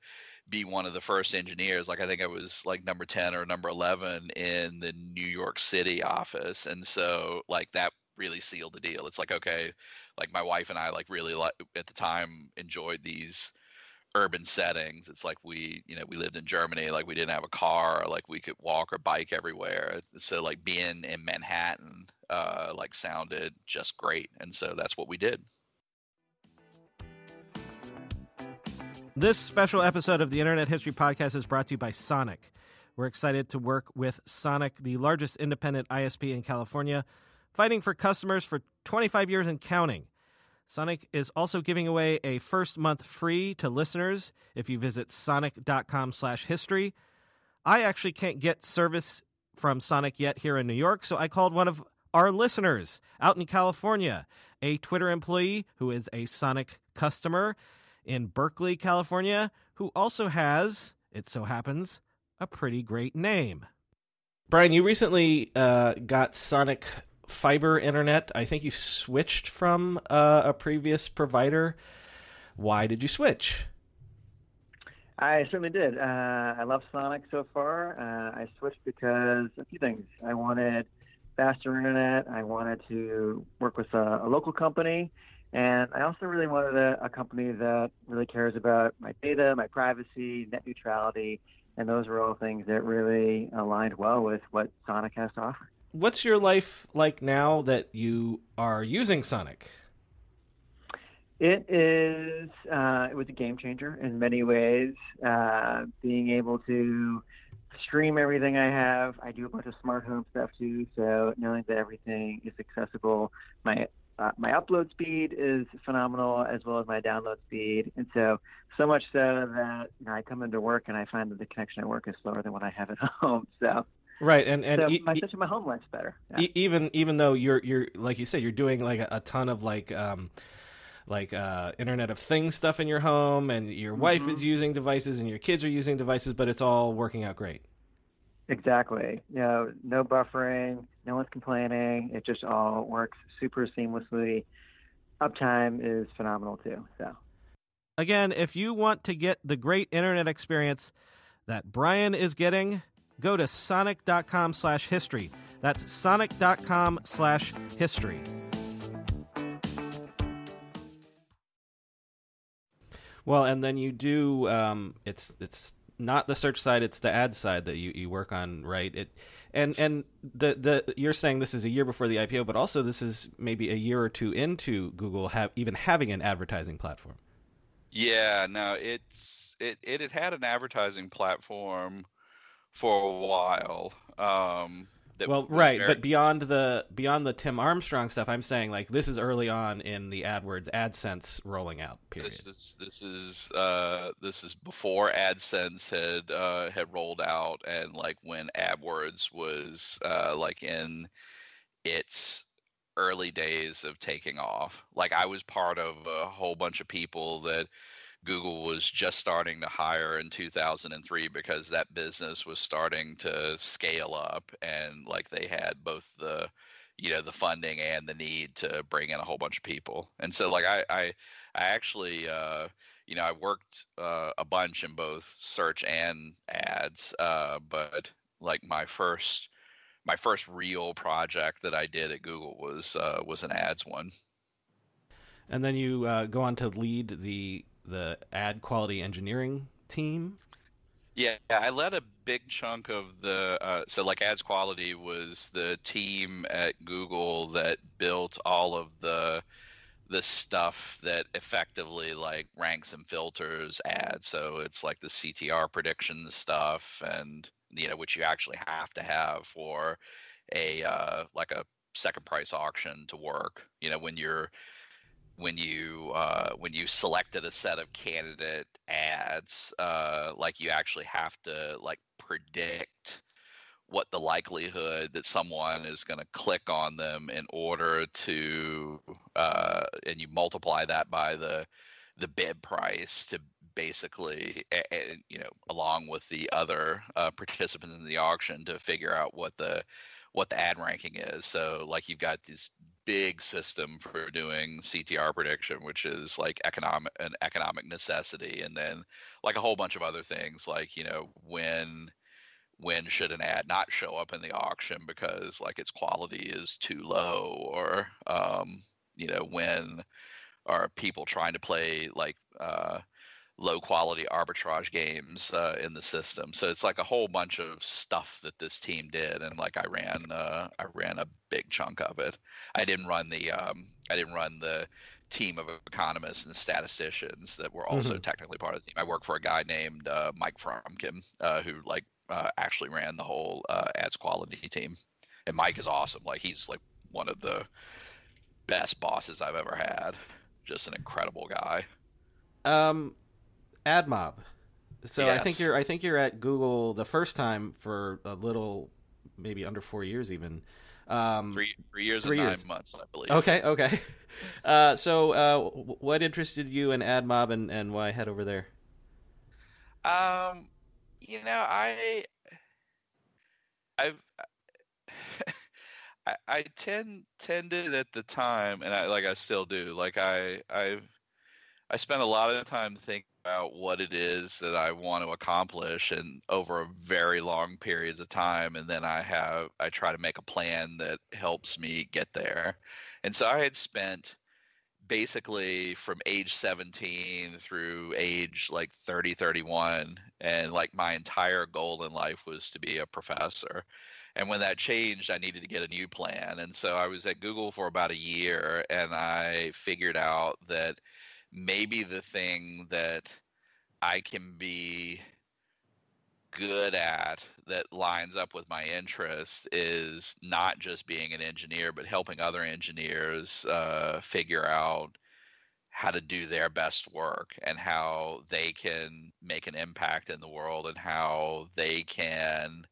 be one of the first engineers. Like I think I was like number ten or number eleven in the New York City office, and so like that really sealed the deal. It's like okay, like my wife and I like really like at the time enjoyed these urban settings. It's like we, you know, we lived in Germany, like we didn't have a car, like we could walk or bike everywhere. So like being in Manhattan, uh, like sounded just great, and so that's what we did. This special episode of the Internet History Podcast is brought to you by Sonic. We're excited to work with Sonic, the largest independent ISP in California fighting for customers for 25 years and counting. Sonic is also giving away a first month free to listeners if you visit sonic.com/history. I actually can't get service from Sonic yet here in New York, so I called one of our listeners out in California, a Twitter employee who is a Sonic customer in Berkeley, California, who also has, it so happens, a pretty great name. Brian, you recently uh, got Sonic fiber internet. I think you switched from uh, a previous provider. Why did you switch? I certainly did. Uh, I love Sonic so far. Uh, I switched because a few things. I wanted faster internet. I wanted to work with a, a local company. And I also really wanted a, a, company that really cares about my data, my privacy, net neutrality, and those were all things that really aligned well with what Sonic has to offer. What's your life like now that you are using Sonic? It is. Uh, it was a game changer in many ways. Uh, being able to stream everything I have. I do a bunch of smart home stuff too, so knowing that everything is accessible. My uh, my upload speed is phenomenal as well as my download speed, and so so much so that you know, I come into work and I find that the connection at work is slower than what I have at <laughs> home. So right, and and so e- my my home life's better. Yeah. e- even even though you're you're like you said, you're doing like a, a ton of like. um like uh, Internet of Things stuff in your home, and your wife Mm-hmm. is using devices, and your kids are using devices, but it's all working out great. Exactly. You know, no buffering, no one's complaining. It just all works super seamlessly. Uptime is phenomenal too. So Again, if you want to get the great internet experience that Brian is getting, go to sonic.com slash history. That's sonic.com slash history. Well, and then you do um, it's it's not the search side, it's the ad side that you, you work on, right? It and and the the you're saying this is a year before the IPO, but also this is maybe a year or two into Google have even having an advertising platform. Yeah, no, it's it it had had an advertising platform for a while. Um, that well, right, very- but beyond the beyond the Tim Armstrong stuff, I'm saying like this is early on in the AdWords AdSense rolling out period. This is this is uh this is before AdSense had uh had rolled out and like when AdWords was uh like in its early days of taking off. Like I was part of a whole bunch of people that Google was just starting to hire in 2003 because that business was starting to scale up and like they had both the you know the funding and the need to bring in a whole bunch of people. And so like I I I actually, uh, you know, I worked uh, a bunch in both search and ads, uh, but like my first, my first real project that I did at Google was uh, was an ads one. And then you uh, go on to lead the the ad quality engineering team. Yeah, I led a big chunk of the uh, so like ads quality was the team at Google that built all of the the stuff that effectively like ranks and filters ads. So it's like the CTR prediction stuff, and you know which you actually have to have for a uh, like a second price auction to work. You know when you're when you uh, when you selected a set of candidate ads, uh, like you actually have to like predict what the likelihood that someone is going to click on them in order to uh, and you multiply that by the the bid price to basically you know along with the other uh, participants in the auction to figure out what the what the ad ranking is. So like you've got this big system for doing CTR prediction which is like economic an economic necessity and then like a whole bunch of other things like you know when when should an ad not show up in the auction because like its quality is too low or um, you know when are people trying to play like uh, low quality arbitrage games uh, in the system so it's like a whole bunch of stuff that this team did and like i ran uh, i ran a big chunk of it i didn't run the um, i didn't run the team of economists and statisticians that were also Mhm. technically part of the team i work for a guy named uh, mike fromkin uh, who like uh, actually ran the whole uh, ads quality team. And Mike is awesome. Like he's like one of the best bosses I've ever had. Just an incredible guy. Um, AdMob. So I think you're I think you're at Google the first time for a little, maybe under four years even. Um, Three three years Three and years. nine months, I believe. Okay, okay. <laughs> Uh, so uh, what interested you in AdMob and, and why head over there? Um, you know, I, I've, <laughs> I, I tend tended at the time, and I like I still do. Like I, I've, I spent a lot of time thinking about what it is that I want to accomplish, and over very long periods of time, and then I have I try to make a plan that helps me get there. And so I had spent basically from age 17 through age like 30 31 and like my entire goal in life was to be a professor and when that changed i needed to get a new plan and so i was at google for about a year and i figured out that maybe the thing that i can be good at that lines up with my interest is not just being an engineer, but helping other engineers uh, figure out how to do their best work and how they can make an impact in the world and how they can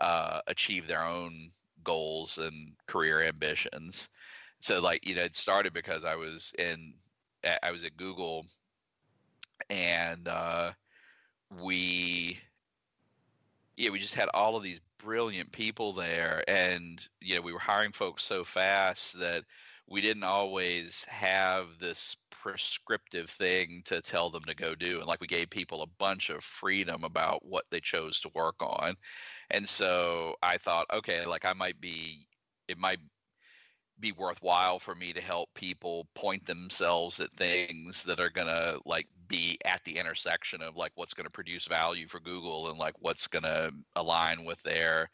uh, achieve their own goals and career ambitions. So, like you know, it started because I was in I was at Google, and uh, we yeah, we just had all of these brilliant people there, and you know, we were hiring folks so fast that we didn't always have this prescriptive thing to tell them to go do. And like we gave people a bunch of freedom about what they chose to work on. And so i thought okay like i might be it might be worthwhile for me to help people point themselves at things that are going to like be at the intersection of like what's going to produce value for Google and like what's going to align with their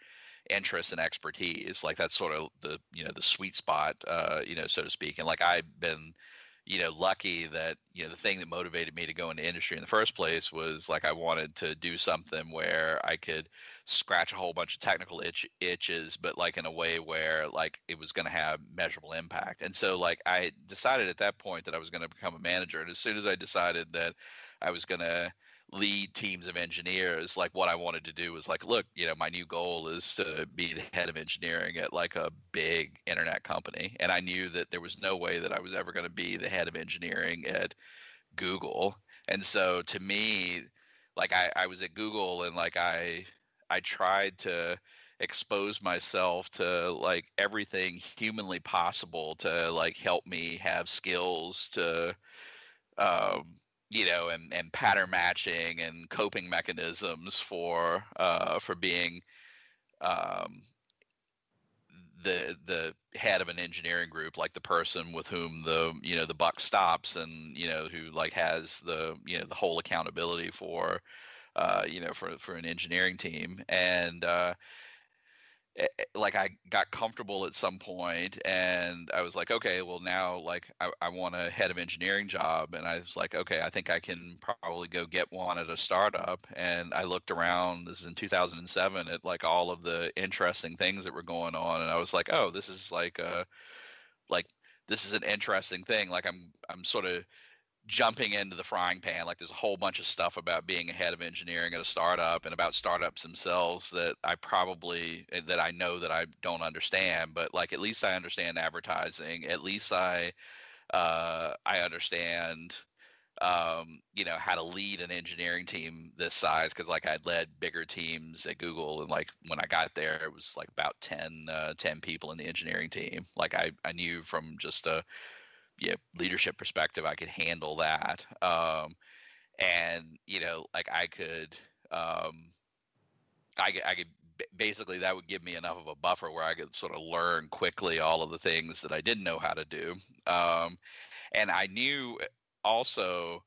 interests and expertise. Like that's sort of the you know the sweet spot uh you know so to speak. And like I've been you know lucky that you know the thing that motivated me to go into industry in the first place was like I wanted to do something where I could scratch a whole bunch of technical itch, itches but like in a way where like it was going to have measurable impact. And so like I decided at that point that I was going to become a manager and as soon as I decided that I was going to lead teams of engineers like what i wanted to do was like look you know my new goal is to be the head of engineering at like a big internet company. And i knew that there was no way that i was ever going to be the head of engineering at google. And so to me like I, I was at google and like i i tried to expose myself to like everything humanly possible to like help me have skills to um you know, and, and pattern matching and coping mechanisms for uh, for being um, the the head of an engineering group, like the person with whom the you know the buck stops, and you know who like has the you know the whole accountability for uh, you know for for an engineering team, and uh, like I got comfortable at some point and I was like, okay, well now like I, I want a head of engineering job. And I was like, okay, I think I can probably go get one at a startup. And I looked around, this is in 2007, at like all of the interesting things that were going on. And I was like, oh, this is like, uh, like, this is an interesting thing. Like I'm, I'm sort of jumping into the frying pan. Like there's a whole bunch of stuff about being a head of engineering at a startup and about startups themselves that I probably eh, that I know that I don't understand. But like at least I understand advertising. At least I uh, I understand um, you know how to lead an engineering team this size because like I'd led bigger teams at Google and like when I got there it was like about 10, uh, 10 people in the engineering team. Like I I knew from just a yeah, leadership perspective, I could handle that. Um, and you know, like I could, um, I, I could basically that would give me enough of a buffer where I could sort of learn quickly all of the things that I didn't know how to do. Um, and I knew also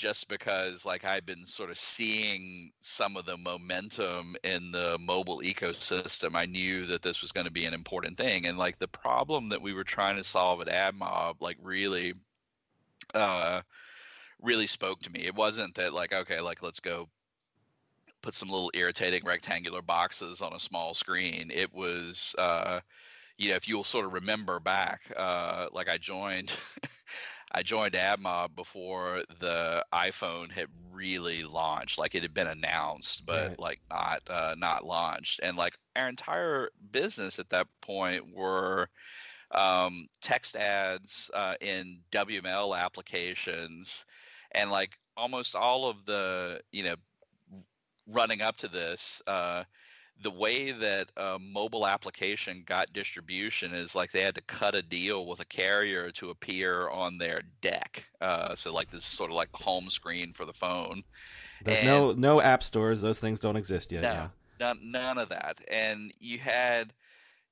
just because like I've been sort of seeing some of the momentum in the mobile ecosystem, I knew that this was going to be an important thing. And like the problem that we were trying to solve at AdMob, like really, uh, really spoke to me. It wasn't that like okay, like let's go put some little irritating rectangular boxes on a small screen. It was. Uh, you know, if you'll sort of remember back, uh, like I joined, <laughs> I joined AdMob before the iPhone had really launched. Like it had been announced, but right. like not uh, not launched. And like our entire business at that point were um, text ads uh, in WML applications, and like almost all of the you know running up to this. Uh, the way that a mobile application got distribution is like they had to cut a deal with a carrier to appear on their deck. Uh, so like this is sort of like the home screen for the phone. There's and no no app stores; those things don't exist yet. No, yeah. none, none of that. And you had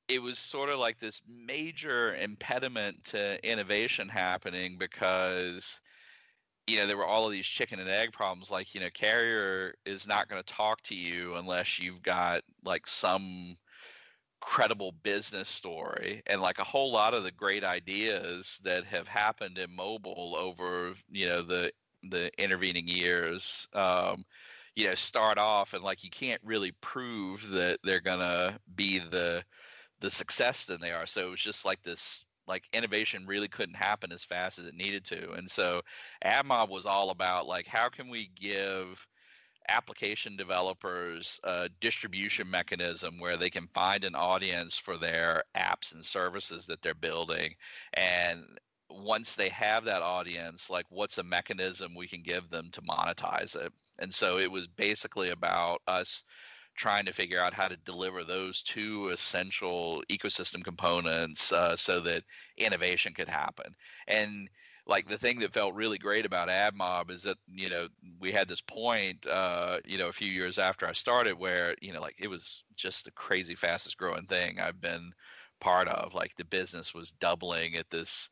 it was sort of like this major impediment to innovation happening because you know there were all of these chicken and egg problems like you know carrier is not going to talk to you unless you've got like some credible business story and like a whole lot of the great ideas that have happened in mobile over you know the the intervening years um, you know start off and like you can't really prove that they're gonna be the the success than they are. So it was just like this like innovation really couldn't happen as fast as it needed to and so admob was all about like how can we give application developers a distribution mechanism where they can find an audience for their apps and services that they're building and once they have that audience like what's a mechanism we can give them to monetize it? And so it was basically about us trying to figure out how to deliver those two essential ecosystem components uh, so that innovation could happen. And like the thing that felt really great about AdMob is that you know we had this point uh, you know a few years after I started where you know like it was just the crazy fastest growing thing I've been part of. Like the business was doubling at this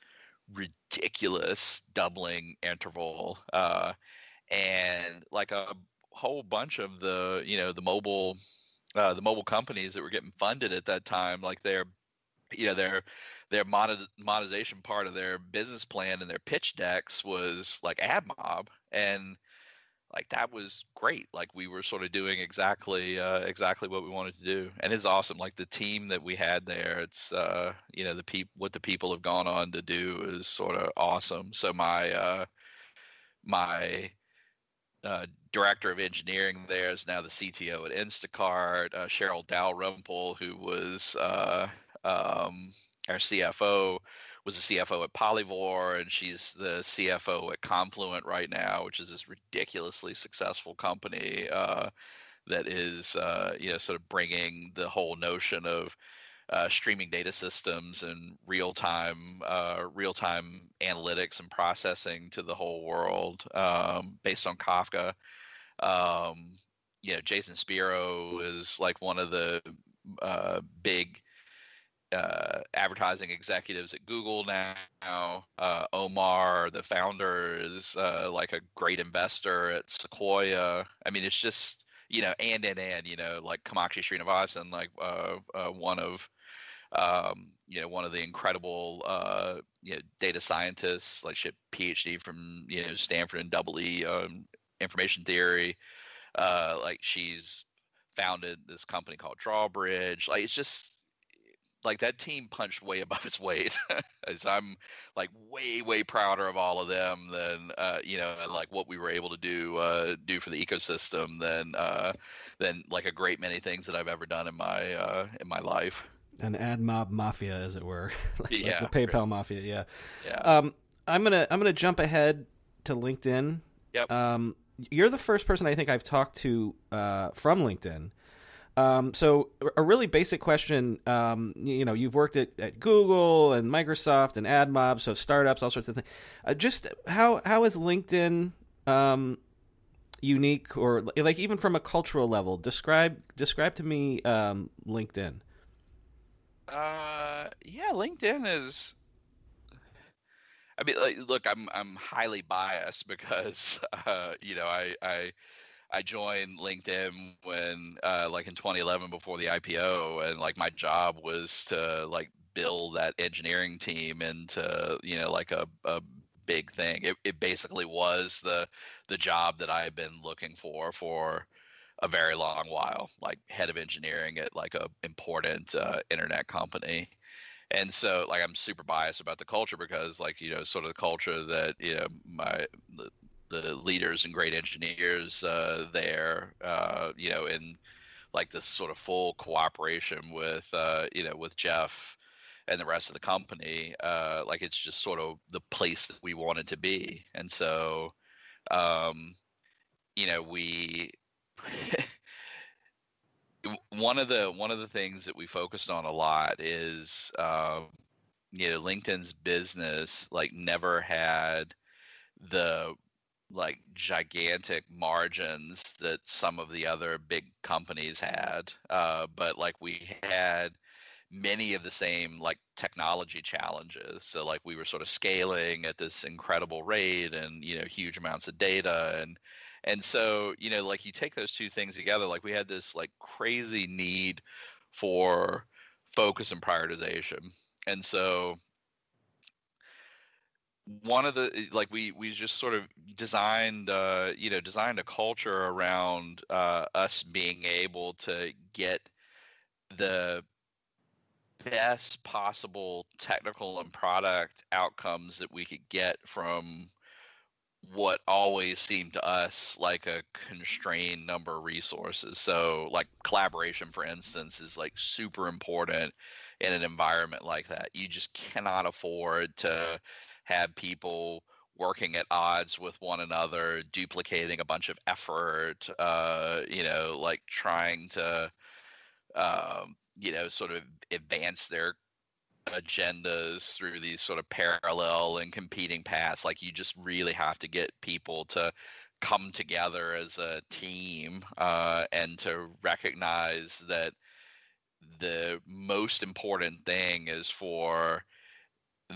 ridiculous doubling interval uh, and like a whole bunch of the you know the mobile uh, the mobile companies that were getting funded at that time like they're you know their their monetization part of their business plan and their pitch decks was like AdMob. And like that was great. Like we were sort of doing exactly uh, exactly what we wanted to do. And it's awesome. Like the team that we had there it's uh, you know the people what the people have gone on to do is sort of awesome. So my uh, my uh, director of engineering there is now the CTO at Instacart. Uh, Cheryl Dalrymple, who was uh, um, our CFO, was the CFO at Polyvore, and she's the CFO at Confluent right now, which is this ridiculously successful company uh, that is, uh, you know, sort of bringing the whole notion of uh, streaming data systems and real time uh, real time analytics and processing to the whole world um, based on Kafka. Um, you know, Jason Spero is like one of the uh, big uh, advertising executives at Google now. Uh, Omar, the founder, is uh, like a great investor at Sequoia. I mean, it's just you know, and and and you know, like Kamakshi Sivaramakrishnan, like uh, uh, one of um, you know one of the incredible uh, you know, data scientists, like she PhD from you know Stanford and double E um, information theory. Uh, like she's founded this company called Drawbridge. Like it's just like that team punched way <laughs> above its weight as i'm like way way prouder of all of them than uh, you know like what we were able to do uh, do for the ecosystem than uh, than like a great many things that i've ever done in my uh, in my life an AdMob mafia as it were <laughs> like, yeah, like the paypal right. mafia yeah yeah um, i'm gonna i'm gonna jump ahead to linkedin yep um, you're the first person i think i've talked to uh, from linkedin um, so a really basic question, um, you know, you've worked at, at Google and Microsoft and AdMob, so startups, all sorts of things. Uh, just how how is LinkedIn um, unique, or like even from a cultural level? Describe describe to me um, LinkedIn. Uh, yeah, LinkedIn is. I mean, like, look, I'm I'm highly biased because <laughs> uh, you know I I I joined LinkedIn when, uh, like in 2011, before the IPO, and like my job was to like build that engineering team into you know like a, a big thing. It, it basically was the the job that I had been looking for for a very long while, like head of engineering at like a important uh, internet company. And so, like, I'm super biased about the culture because, like, you know, sort of the culture that you know my the leaders and great engineers uh, there, uh, you know, in like this sort of full cooperation with, uh, you know, with Jeff and the rest of the company. Uh, like it's just sort of the place that we wanted to be, and so, um, you know, we. <laughs> one of the one of the things that we focused on a lot is um, you know linkedin's business like never had the like gigantic margins that some of the other big companies had. Uh, but like we had many of the same like technology challenges. So like we were sort of scaling at this incredible rate and you know huge amounts of data and and so you know like you take those two things together like we had this like crazy need for focus and prioritization. And so one of the like we we just sort of designed uh you know designed a culture around uh us being able to get the best possible technical and product outcomes that we could get from what always seemed to us like a constrained number of resources. So, like collaboration, for instance, is like super important in an environment like that. You just cannot afford to have people working at odds with one another, duplicating a bunch of effort, uh, you know, like trying to, um, you know, sort of advance their agendas through these sort of parallel and competing paths. Like you just really have to get people to come together as a team uh, and to recognize that the most important thing is for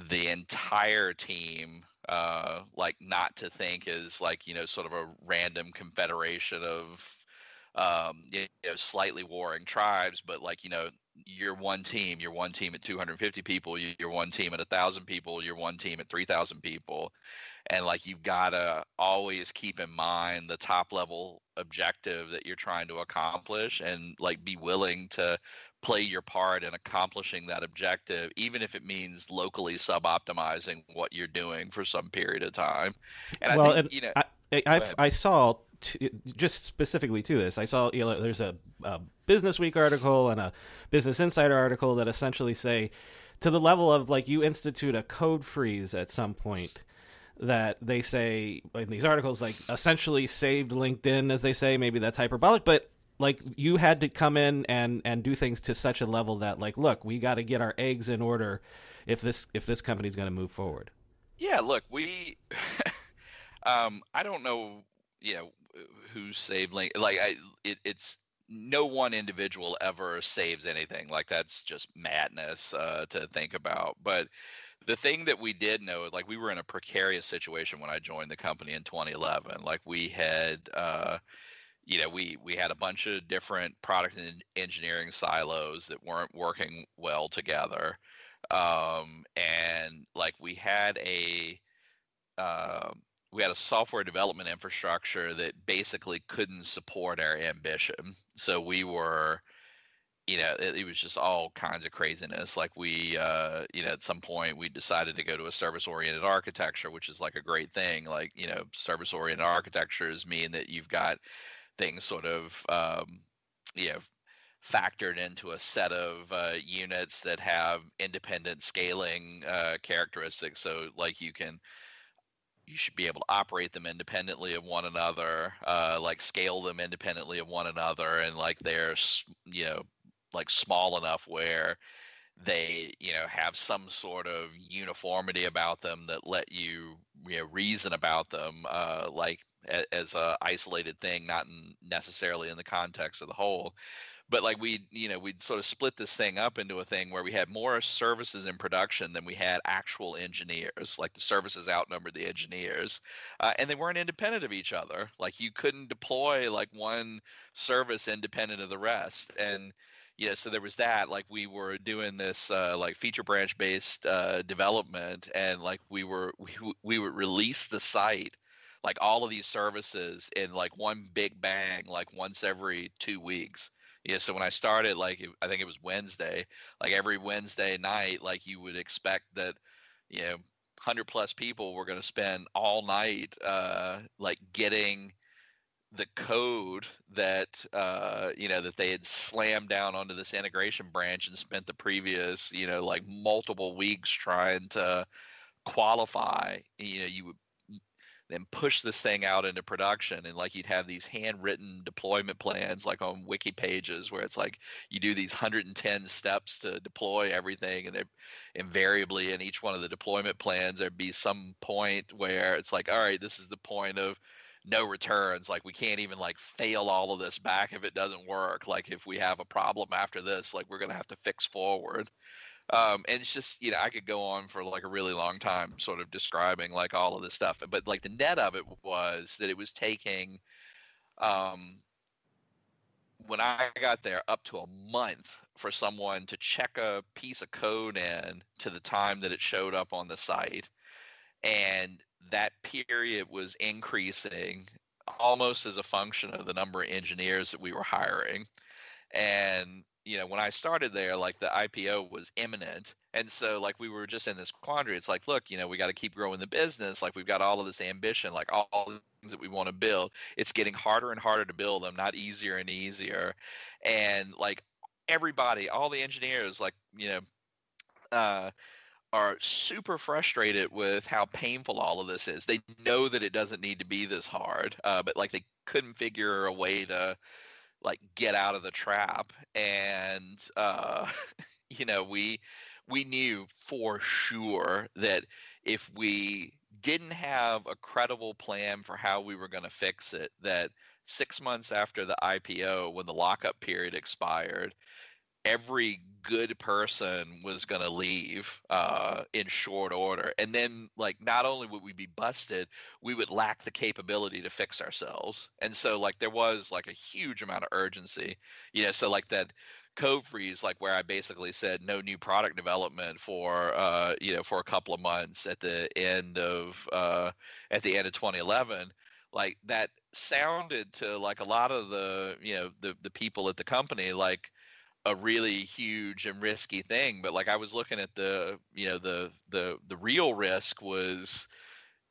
the entire team uh, like not to think as like you know sort of a random confederation of um, you know slightly warring tribes but like you know you're one team you're one team at 250 people you're one team at a thousand people you're one team at 3000 people. And like you've got to always keep in mind the top level objective that you're trying to accomplish and like be willing to play your part in accomplishing that objective even if it means locally sub-optimizing what you're doing for some period of time. And well, i think and you know I, I saw to, just specifically to this, I saw you know there's a, a Business Week article and a Business Insider article that essentially say to the level of like you institute a code freeze at some point that they say in these articles like essentially saved LinkedIn as they say maybe that's hyperbolic but like you had to come in and and do things to such a level that like look we got to get our eggs in order if this if this company's going to move forward. Yeah look we <laughs> um i don't know know who saved Link. Like I, it, it's no one individual ever saves anything. Like that's just madness uh, to think about. But the thing that we did know, like we were in a precarious situation when I joined the company in 2011. Like we had. Uh, you know, we we had a bunch of different product and engineering silos that weren't working well together, um, and like we had a um, we had a software development infrastructure that basically couldn't support our ambition. So we were, you know, it, it was just all kinds of craziness. Like we, uh, you know, at some point we decided to go to a service-oriented architecture, which is like a great thing. Like you know, service-oriented architectures mean that you've got things sort of, um, you know factored into a set of uh, units that have independent scaling uh, characteristics. So, like you can you should be able to operate them independently of one another, uh, like scale them independently of one another, and like they're you know like small enough where they you know have some sort of uniformity about them that let you you know reason about them uh, like as a isolated thing, not in necessarily in the context of the whole but like we you know we'd sort of split this thing up into a thing where we had more services in production than we had actual engineers like the services outnumbered the engineers uh, and they weren't independent of each other. Like you couldn't deploy like one service independent of the rest and yeah so there was that like we were doing this uh, like feature branch based uh, development and like we were <laughs> we, we would release the site like all of these services in like one big bang like once every two weeks yeah so when i started like i think it was wednesday like every wednesday night like you would expect that you know 100 plus people were going to spend all night uh like getting the code that uh you know that they had slammed down onto this integration branch and spent the previous you know like multiple weeks trying to qualify you know you would then push this thing out into production. And like you'd have these handwritten deployment plans like on wiki pages where it's like you do these 110 steps to deploy everything. And they're invariably in each one of the deployment plans there'd be some point where it's like all right this is the point of no returns. Like we can't even like fail all of this back if it doesn't work. Like if we have a problem after this like we're going to have to fix forward um, and it's just you know i could go on for like a really long time sort of describing like all of this stuff but like the net of it was that it was taking um, when i got there up to a month for someone to check a piece of code in to the time that it showed up on the site. And that period was increasing almost as a function of the number of engineers that we were hiring. And you know when i started there like the ipo was imminent and so like we were just in this quandary. It's like look you know we got to keep growing the business. Like we've got all of this ambition like all, all the things that we want to build. It's getting harder and harder to build them not easier and easier. And like everybody all the engineers like you know uh are super frustrated with how painful all of this is. They know that it doesn't need to be this hard, uh, but like they couldn't figure a way to like get out of the trap. And uh, <laughs> you know, we we knew for sure that if we didn't have a credible plan for how we were going to fix it, that six months after the IPO, when the lockup period expired, every good person was going to leave uh, in short order. And then like not only would we be busted we would lack the capability to fix ourselves. And so like there was like a huge amount of urgency. You know so like that code freeze like where i basically said no new product development for uh you know for a couple of months at the end of uh at the end of 2011 like that sounded to like a lot of the you know the the people at the company like a really huge and risky thing but like i was looking at the you know the the the real risk was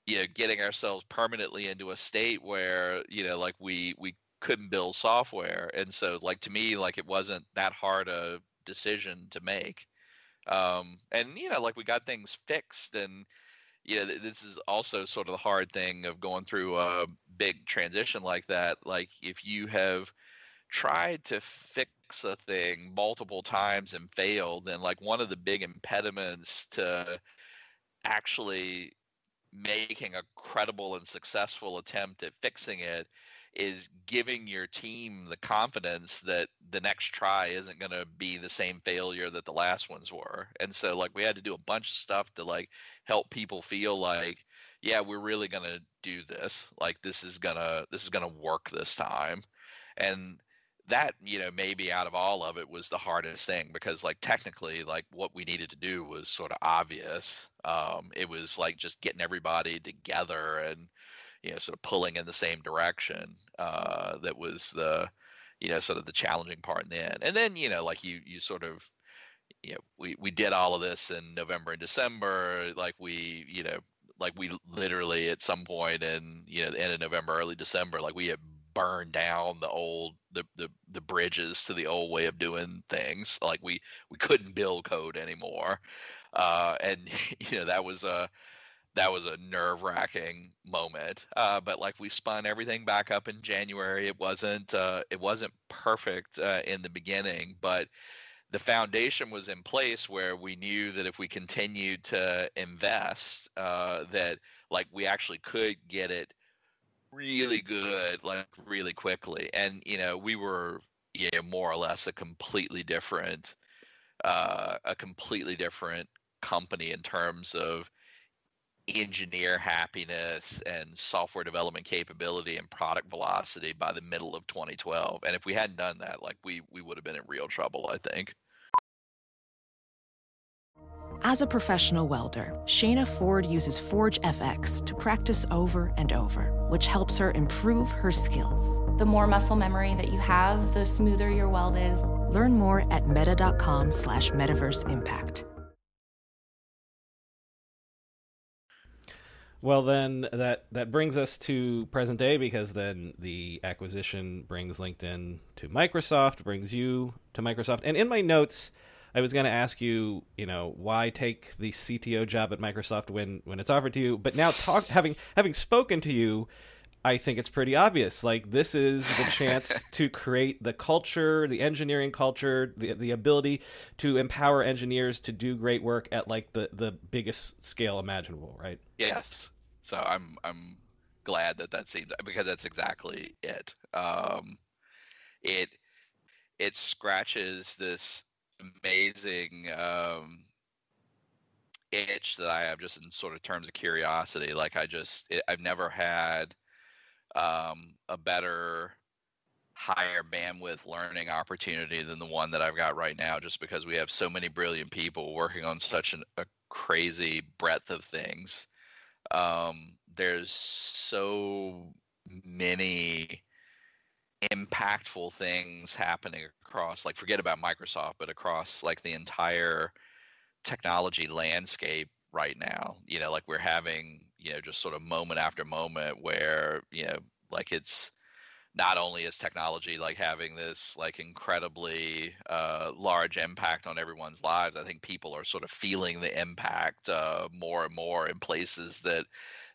you know getting ourselves permanently into a state where you know like we we couldn't build software and so like to me like it wasn't that hard a decision to make. Um and you know like we got things fixed and you know this is also sort of the hard thing of going through a big transition like that like if you have tried to fix a thing multiple times and failed, then like one of the big impediments to actually making a credible and successful attempt at fixing it is giving your team the confidence that the next try isn't going to be the same failure that the last ones were. And so like we had to do a bunch of stuff to like help people feel like yeah, we're really going to do this. Like this is going to this is going to work this time. And that you know maybe out of all of it was the hardest thing because like technically like what we needed to do was sort of obvious. Um it was like just getting everybody together and you know sort of pulling in the same direction uh that was the you know sort of the challenging part in the end. And then you know like you you sort of you know we we did all of this in november and december. Like we you know like we literally at some point in you know the end of november early december like we had burn down the old the, the the bridges to the old way of doing things. Like we we couldn't build code anymore. Uh, and <laughs> you know that was a that was a nerve wracking moment. Uh, but like we spun everything back up in january. It wasn't uh, it wasn't perfect uh, in the beginning but the foundation was in place where we knew that if we continued to invest uh, that like we actually could get it really good like really quickly. And you know we were yeah more or less a completely different uh a completely different company in terms of engineer happiness and software development capability and product velocity by the middle of 2012 and if we hadn't done that like we we would have been in real trouble i think as a professional welder, Shayna Ford uses Forge FX to practice over and over, which helps her improve her skills. The more muscle memory that you have, the smoother your weld is. Learn more at meta.com slash metaverse impact. Well, then that that brings us to present day because then the acquisition brings LinkedIn to Microsoft, brings you to Microsoft. And in my notes, I was going to ask you, you know, why take the CTO job at Microsoft when when it's offered to you? But now, talk having having spoken to you, I think it's pretty obvious. Like this is the <laughs> chance to create the culture, the engineering culture, the the ability to empower engineers to do great work at like the the biggest scale imaginable, right? Yes. So I'm I'm glad that that seems because that's exactly it. Um, it it scratches this amazing um, itch that I have just in sort of terms of curiosity. Like I just it, I've never had um, a better higher bandwidth learning opportunity than the one that I've got right now just because we have so many brilliant people working on such an, a crazy breadth of things. Um, there's so many impactful things happening across like forget about Microsoft but across like the entire technology landscape right now. You know like we're having you know just sort of moment after moment where you know like it's not only is technology like having this like incredibly uh, large impact on everyone's lives i think people are sort of feeling the impact uh, more and more in places that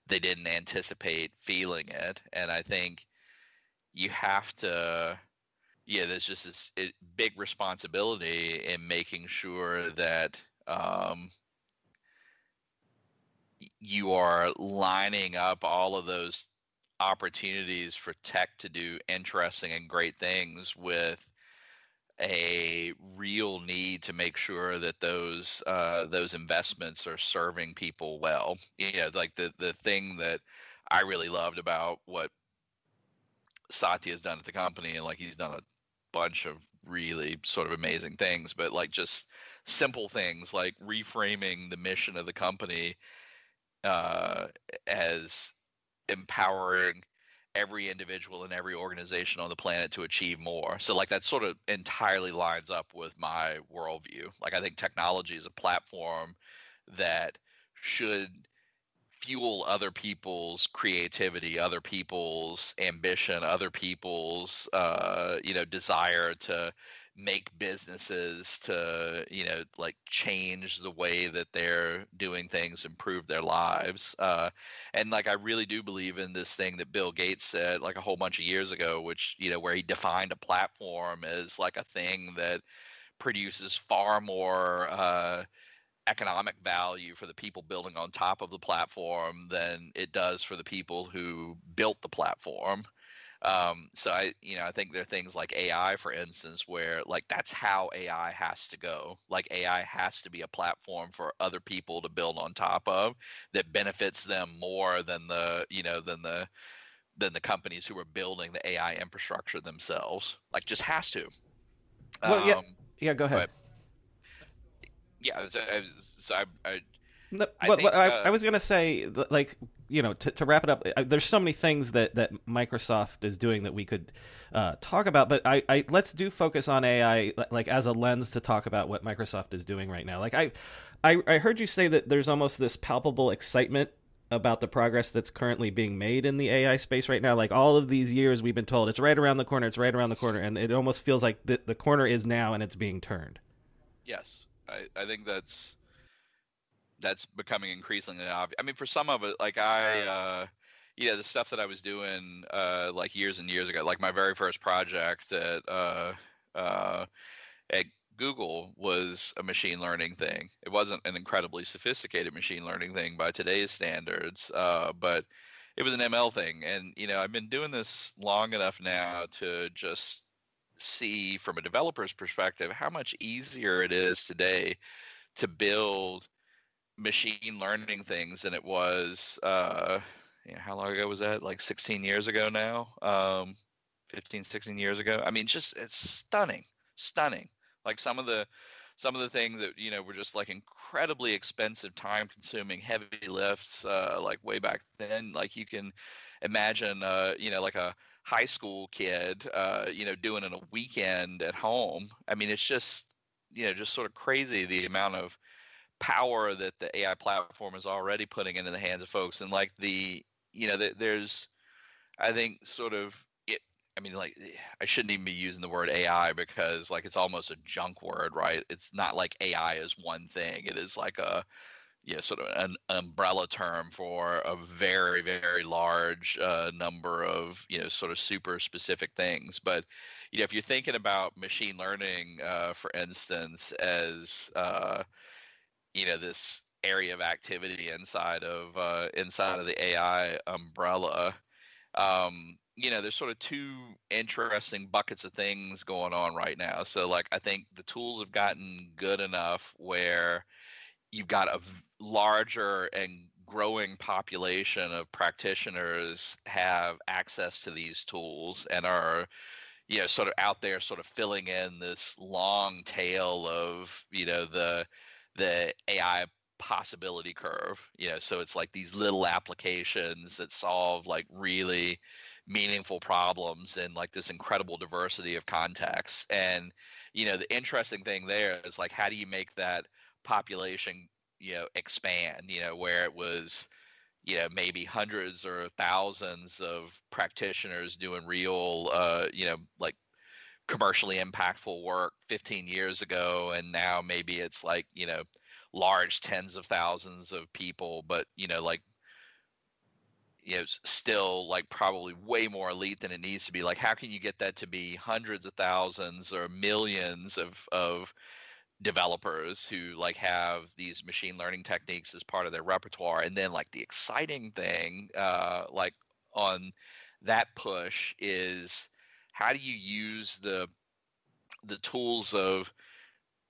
they didn't anticipate feeling it. And i think you have to yeah there's just this it, big responsibility in making sure that um, you are lining up all of those opportunities for tech to do interesting and great things with a real need to make sure that those uh, those investments are serving people well. You know, like the the thing that I really loved about what Satya has done at the company, and like he's done a bunch of really sort of amazing things, but like just simple things like reframing the mission of the company uh, as empowering every individual and every organization on the planet to achieve more. So like that sort of entirely lines up with my worldview. Like I think technology is a platform that should fuel other people's creativity, other people's ambition, other people's uh, you know desire to make businesses to you know like change the way that they're doing things improve their lives uh, and like i really do believe in this thing that bill gates said like a whole bunch of years ago which you know where he defined a platform as like a thing that produces far more uh, economic value for the people building on top of the platform than it does for the people who built the platform. Um, so I, you know, I think there are things like AI, for instance, where like that's how AI has to go. Like AI has to be a platform for other people to build on top of that benefits them more than the, you know, than the than the companies who are building the AI infrastructure themselves. Like just has to. Well, um, yeah, yeah. Go ahead. But, yeah, so, so I, I, no, I, think, I, uh, I, was gonna say, like, you know, to, to wrap it up, there's so many things that, that Microsoft is doing that we could uh, talk about, but I, I let's do focus on AI, like as a lens to talk about what Microsoft is doing right now. Like I, I, I heard you say that there's almost this palpable excitement about the progress that's currently being made in the AI space right now. Like all of these years, we've been told it's right around the corner, it's right around the corner, and it almost feels like the, the corner is now and it's being turned. Yes, I, I think that's that's becoming increasingly obvious. I mean, for some of it, like I, uh, yeah, the stuff that I was doing uh, like years and years ago, like my very first project at uh, uh, at Google was a machine learning thing. It wasn't an incredibly sophisticated machine learning thing by today's standards, uh, but it was an ML thing. And you know, I've been doing this long enough now to just see from a developer's perspective how much easier it is today to build machine learning things than it was uh, you know, how long ago was that? Like 16 years ago now? Um, 15 16 years ago? I mean just it's stunning stunning. Like some of the some of the things that you know were just like incredibly expensive time consuming heavy lifts uh, like way back then like you can imagine uh, you know like a high school kid, uh, you know, doing in a weekend at home. I mean, it's just, you know, just sort of crazy the amount of power that the AI platform is already putting into the hands of folks. And like the, you know, the, there's, I think, sort of it. I mean, like, I shouldn't even be using the word AI because, like, it's almost a junk word, right? It's not like AI is one thing. It is like a, know, sort of an umbrella term for a very, very large uh, number of, you know, sort of super specific things. But, you know, if you're thinking about machine learning, uh, for instance, as, uh, you know, this area of activity inside of uh, inside of the AI umbrella. Um, you know, there's sort of two interesting buckets of things going on right now. So, like, I think the tools have gotten good enough where you've got a larger and growing population of practitioners have access to these tools and are you know sort of out there sort of filling in this long tail of you know the the AI possibility curve you know so it's like these little applications that solve like really meaningful problems in like this incredible diversity of contexts. And you know the interesting thing there is like how do you make that population you know expand you know where it was you know maybe hundreds or thousands of practitioners doing real uh you know like commercially impactful work 15 years ago and now maybe it's like you know large tens of thousands of people but you know like you know still like probably way more elite than it needs to be. Like how can you get that to be hundreds of thousands or millions of of developers who like have these machine learning techniques as part of their repertoire and then like the exciting thing uh, like on that push is how do you use the the tools of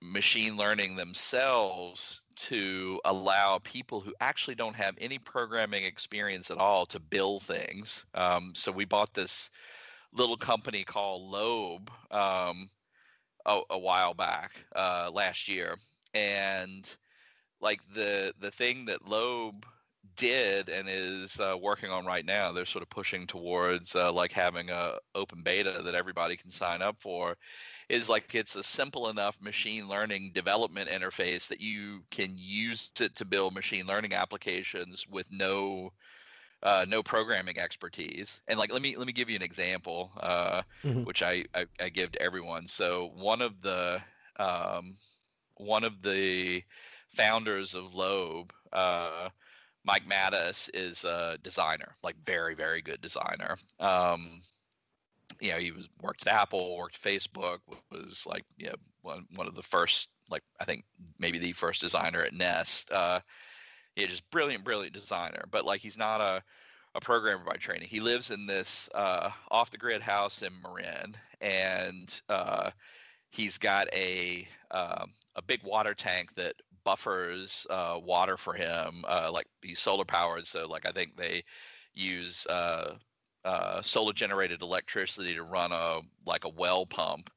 machine learning themselves to allow people who actually don't have any programming experience at all to build things? Um, so we bought this little company called lobe um, a, a while back uh, last year, and like the the thing that Lobe did and is uh, working on right now, they're sort of pushing towards uh, like having a open beta that everybody can sign up for. Is like it's a simple enough machine learning development interface that you can use it to build machine learning applications with no uh, no programming expertise. And like, let me let me give you an example, uh, mm-hmm. which I, I, I give to everyone. So one of the um, one of the founders of Lobe, uh, Mike Matas, is a designer, like very very good designer. Um, you know, he was worked at Apple, worked at Facebook, was like you know one one of the first, like I think maybe the first designer at Nest. Uh, yeah, just brilliant, brilliant designer. But like he's not a a programmer by training. He lives in this uh, off the grid house in Marin, and uh, he's got a um, a big water tank that buffers uh, water for him. Uh, like he's solar powered, so like I think they use uh, uh, solar generated electricity to run a like a well pump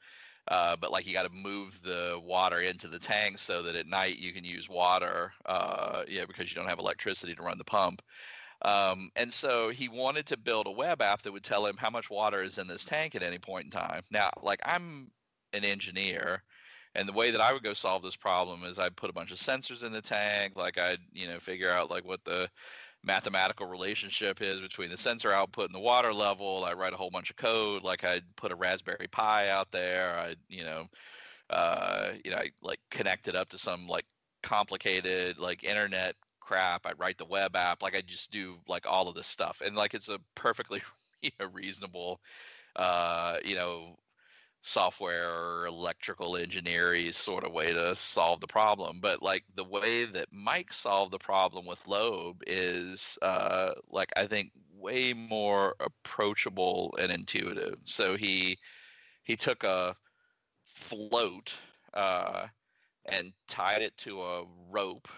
uh, but like you got to move the water into the tank so that at night you can use water, uh, yeah, because you don't have electricity to run the pump. Um, and so he wanted to build a web app that would tell him how much water is in this tank at any point in time. Now, like I'm an engineer, and the way that I would go solve this problem is I'd put a bunch of sensors in the tank, like I'd you know figure out like what the mathematical relationship is between the sensor output and the water level. I write a whole bunch of code, like I'd put a Raspberry Pi out there. I, you know, uh, you know, I like connect it up to some like complicated like internet crap. I write the web app. Like I just do like all of this stuff, and like it's a perfectly <laughs> you know, reasonable, uh, you know, software or electrical engineering sort of way to solve the problem. But like the way that Mike solved the problem with Lobe is uh, like I think way more approachable and intuitive. So he he took a float uh, and tied it to a rope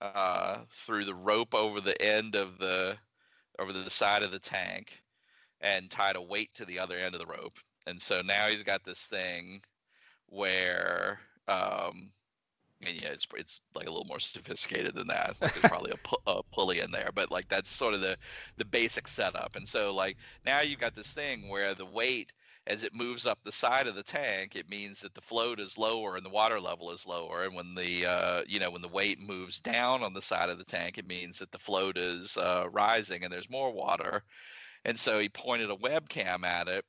uh, through the rope over the end of the over the side of the tank and tied a weight to the other end of the rope and so now he's got this thing where um yeah, it's it's like a little more sophisticated than that. Like there's probably a, pu- a, pulley in there, but like that's sort of the the basic setup. And so like now you've got this thing where the weight as it moves up the side of the tank, it means that the float is lower and the water level is lower. And when the uh, you know when the weight moves down on the side of the tank, it means that the float is uh, rising and there's more water. And so he pointed a webcam at it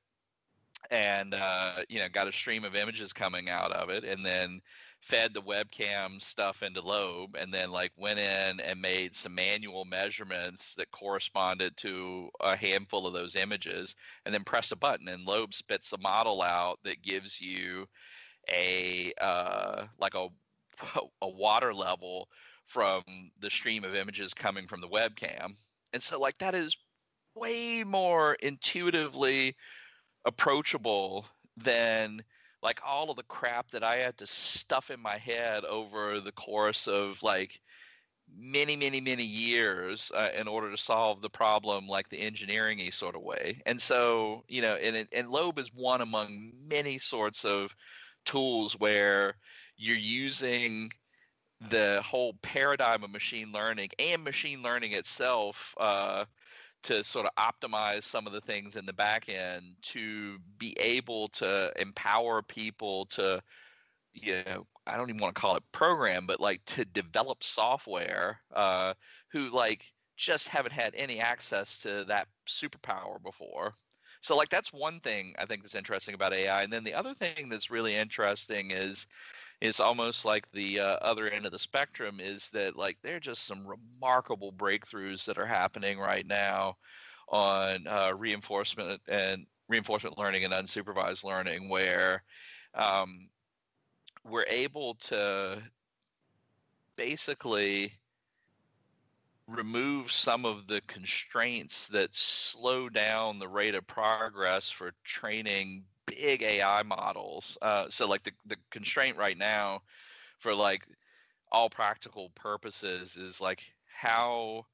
and uh, you know got a stream of images coming out of it and then fed the webcam stuff into lobe and then like went in and made some manual measurements that corresponded to a handful of those images and then press a button and lobe spits a model out that gives you a uh, like a <laughs> a water level from the stream of images coming from the webcam. And so like that is way more intuitively approachable than like all of the crap that I had to stuff in my head over the course of like many, many, many years uh, in order to solve the problem like the engineering sort of way. And so, you know, and, and Lobe is one among many sorts of tools where you're using the whole paradigm of machine learning and machine learning itself uh, to sort of optimize some of the things in the back end to be able to empower people to you know i don't even want to call it program but like to develop software uh, who like just haven't had any access to that superpower before. So like that's one thing i think that's interesting about ai and then the other thing that's really interesting is is almost like the uh, other end of the spectrum is that like there are just some remarkable breakthroughs that are happening right now on uh, reinforcement and reinforcement learning and unsupervised learning where um, we're able to basically remove some of the constraints that slow down the rate of progress for training big AI models. Uh, so like the the constraint right now, for like all practical purposes, is like how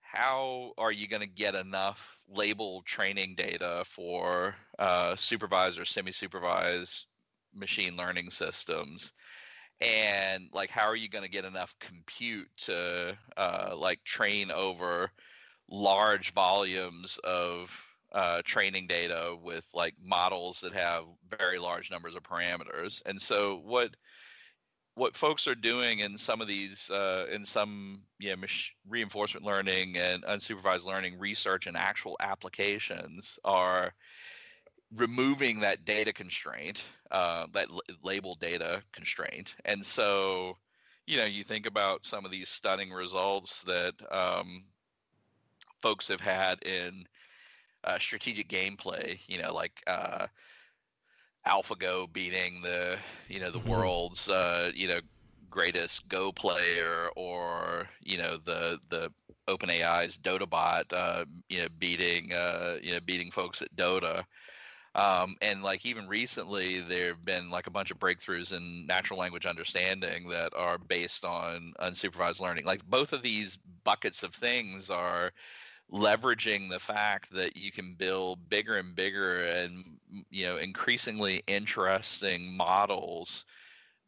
how are you going to get enough label training data for uh, supervised or semi-supervised machine learning systems and like how are you going to get enough compute to uh, like train over large volumes of uh, training data with like models that have very large numbers of parameters. And so what what folks are doing in some of these uh, in some yeah reinforcement learning and unsupervised learning research and actual applications are removing that data constraint, uh, that l- label data constraint. And so, you know, you think about some of these stunning results that um, folks have had in uh, strategic gameplay. You know, like uh, AlphaGo beating the you know the mm-hmm. world's uh, you know greatest Go player, or you know the the OpenAI's DotaBot, uh, you know beating uh, you know beating folks at Dota. Um, and like even recently, there have been like a bunch of breakthroughs in natural language understanding that are based on unsupervised learning. Like both of these buckets of things are leveraging the fact that you can build bigger and bigger and you know increasingly interesting models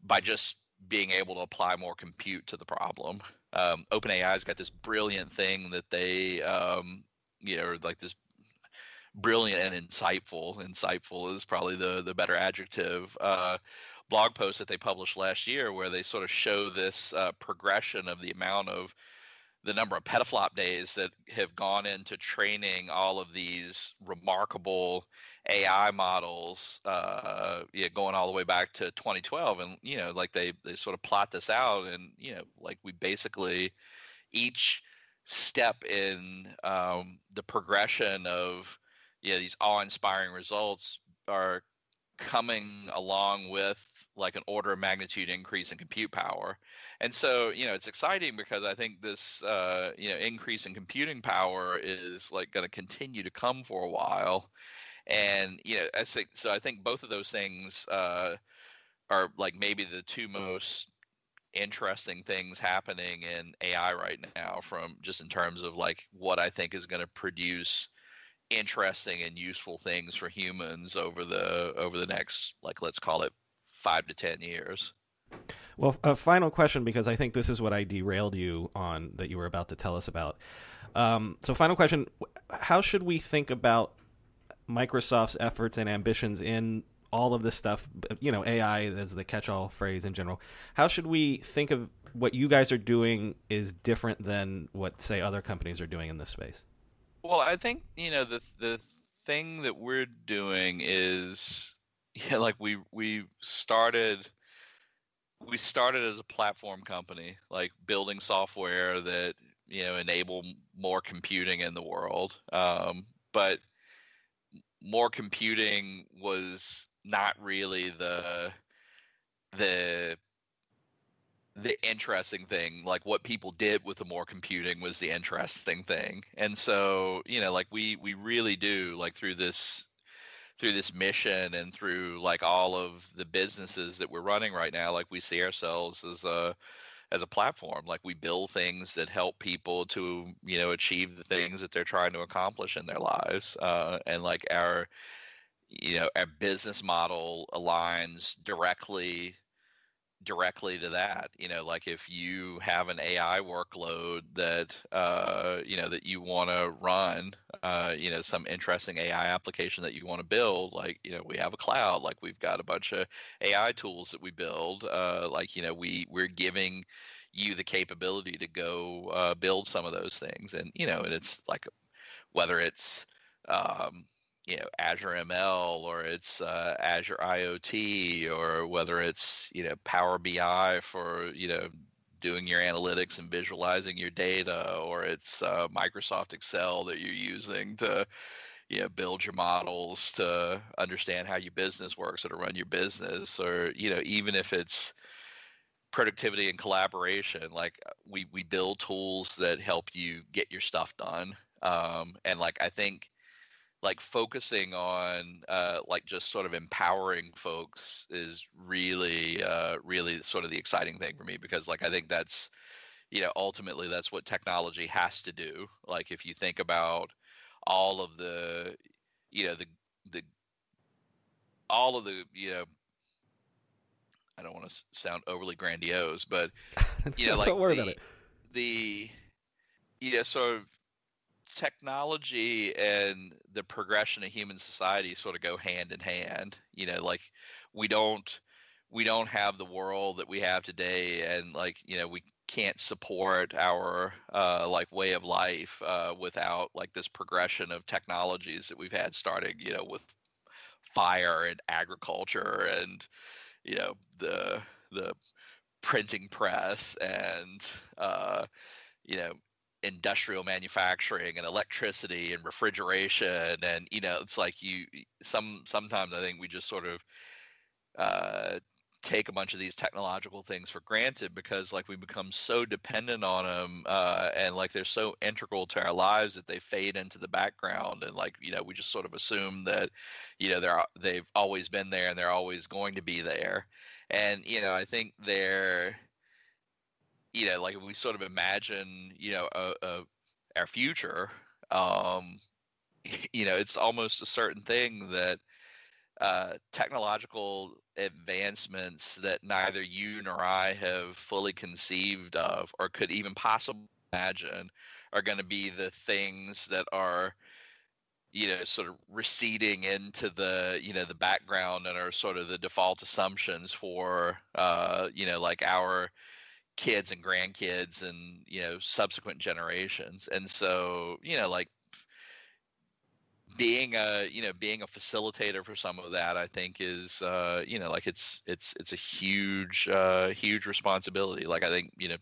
by just being able to apply more compute to the problem. Um, OpenAI's got this brilliant thing that they, um, you know, like this brilliant and insightful. Insightful is probably the the better adjective. Uh, blog post that they published last year where they sort of show this uh, progression of the amount of the number of petaflop days that have gone into training all of these remarkable AI models, uh, yeah, going all the way back to 2012, and you know, like they they sort of plot this out, and you know, like we basically each step in um, the progression of yeah these awe-inspiring results are coming along with like an order of magnitude increase in compute power. And so, you know, it's exciting because I think this, uh, you know, increase in computing power is like going to continue to come for a while. And, you know, I think, so I think both of those things uh, are like maybe the two most interesting things happening in AI right now from just in terms of like what I think is going to produce interesting and useful things for humans over the over the next like let's call it five to ten years. Well, a final question because I think this is what I derailed you on that you were about to tell us about. Um, so, final question: How should we think about Microsoft's efforts and ambitions in all of this stuff? You know, AI as the catch-all phrase in general. How should we think of what you guys are doing is different than what, say, other companies are doing in this space? Well, I think you know the the thing that we're doing is yeah, like we we started we started as a platform company, like building software that you know enable more computing in the world. Um, but more computing was not really the the the interesting thing like what people did with the more computing was the interesting thing and so you know like we we really do like through this through this mission and through like all of the businesses that we're running right now like we see ourselves as a as a platform. Like we build things that help people to you know achieve the things that they're trying to accomplish in their lives uh, and like our you know our business model aligns directly directly to that you know like if you have an ai workload that uh, you know that you want to run uh, you know some interesting ai application that you want to build like you know we have a cloud like we've got a bunch of ai tools that we build uh, like you know we we're giving you the capability to go uh, build some of those things. And you know and it's like whether it's um, you know Azure ML or it's uh, Azure IoT or whether it's you know Power BI for you know doing your analytics and visualizing your data or it's uh, Microsoft Excel that you're using to you know build your models to understand how your business works or to run your business or you know even if it's productivity and collaboration like we we build tools that help you get your stuff done. Um, and like i think like focusing on uh, like just sort of empowering folks is really uh, really sort of the exciting thing for me because like I think that's you know ultimately that's what technology has to do. Like if you think about all of the you know the the all of the you know I don't want to sound overly grandiose, but <laughs> you know like don't worry the, about it. the you know sort of technology and the progression of human society sort of go hand in hand. You know, like we don't we don't have the world that we have today, and like you know we can't support our uh, like way of life uh, without like this progression of technologies that we've had starting you know with fire and agriculture and you know the the printing press and uh, you know industrial manufacturing and electricity and refrigeration and you know it's like you some sometimes i think we just sort of uh, take a bunch of these technological things for granted because like we become so dependent on them uh, and like they're so integral to our lives that they fade into the background and like you know we just sort of assume that you know they're they've always been there and they're always going to be there. And you know i think they're you know, like if we sort of imagine, you know, a, a, our future, um, <laughs> you know, it's almost a certain thing that uh, technological advancements that neither you nor I have fully conceived of or could even possibly imagine are going to be the things that are you know sort of receding into the you know the background and are sort of the default assumptions for uh you know like our kids and grandkids and you know subsequent generations. And so you know like being a you know being a facilitator for some of that i think is uh you know like it's it's it's a huge uh huge responsibility. Like i think you know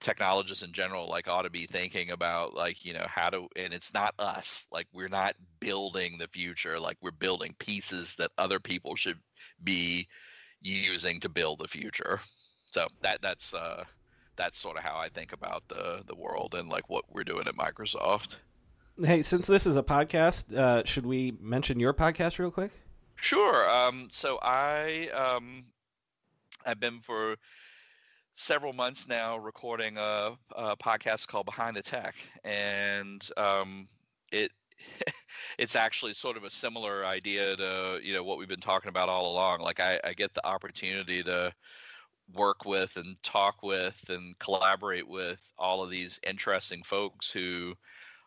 technologists in general like ought to be thinking about like you know how to and it's not us. Like we're not building the future. Like we're building pieces that other people should be using to build the future so that that's uh, that's sort of how I think about the the world and like what we're doing at Microsoft. Hey, since this is a podcast, uh, should we mention your podcast real quick? Sure. Um, so I um, I've been for several months now recording a, a podcast called Behind the Tech, and um, it <laughs> it's actually sort of a similar idea to you know what we've been talking about all along. Like I, I get the opportunity to work with and talk with and collaborate with all of these interesting folks who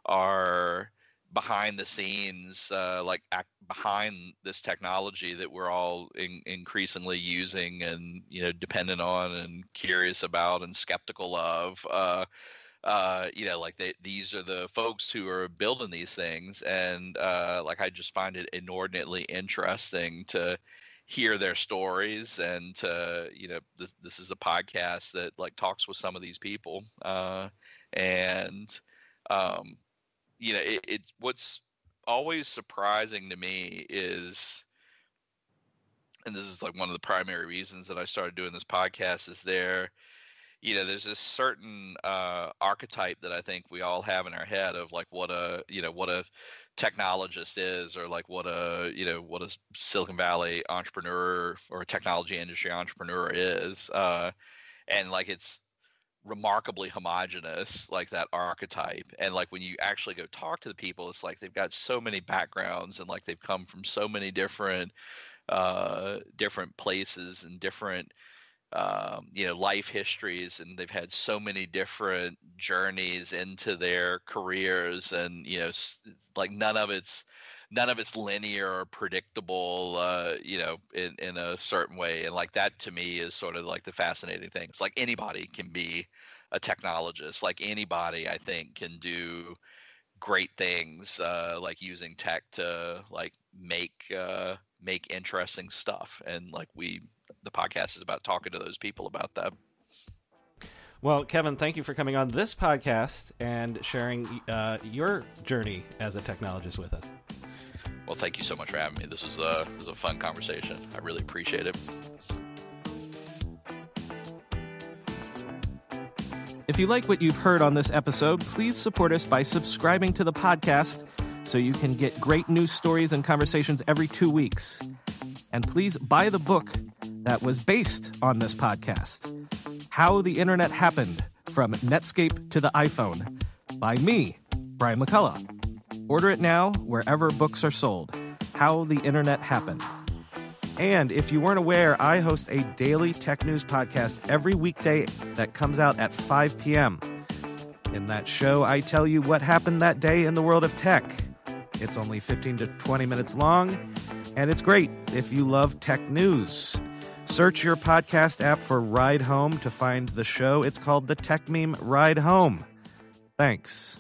are behind the scenes, uh, like behind this technology that we're all in, increasingly using and you know dependent on and curious about and skeptical of. Uh, uh, you know, like they, these are the folks who are building these things, and uh, like I just find it inordinately interesting to hear their stories and to you know this, this is a podcast that like talks with some of these people uh, and um, you know it, it what's always surprising to me is and this is like one of the primary reasons that I started doing this podcast is there you know, there's this certain uh, archetype that I think we all have in our head of like what a you know what a technologist is, or like what a you know what a Silicon Valley entrepreneur or technology industry entrepreneur is, uh, and like it's remarkably homogenous like that archetype. And like when you actually go talk to the people it's like they've got so many backgrounds and like they've come from so many different uh different places and different um, you know life histories and they've had so many different journeys into their careers and you know like none of it's none of it's linear or predictable uh, you know in, in a certain way and like that to me is sort of like the fascinating thing. It's like anybody can be a technologist. Like anybody i think can do great things uh, like using tech to like make uh, make interesting stuff. And like we the podcast is about talking to those people about that. Well kevin thank you for coming on this podcast and sharing uh, your journey as a technologist with us. Well thank you so much for having me. This was a, this was a fun conversation. I really appreciate it. If you like what you've heard on this episode please support us by subscribing to the podcast so you can get great news stories and conversations every two weeks. And please buy the book that was based on this podcast How the Internet Happened From Netscape to the iPhone by me, Brian McCullough. Order it now wherever books are sold. How the Internet Happened. And if you weren't aware, I host a daily tech news podcast every weekday that comes out at 5 p.m. In that show, I tell you what happened that day in the world of tech. It's only 15 to 20 minutes long, and it's great if you love tech news. Search your podcast app for Ride Home to find the show. It's called the Techmeme Ride Home. Thanks.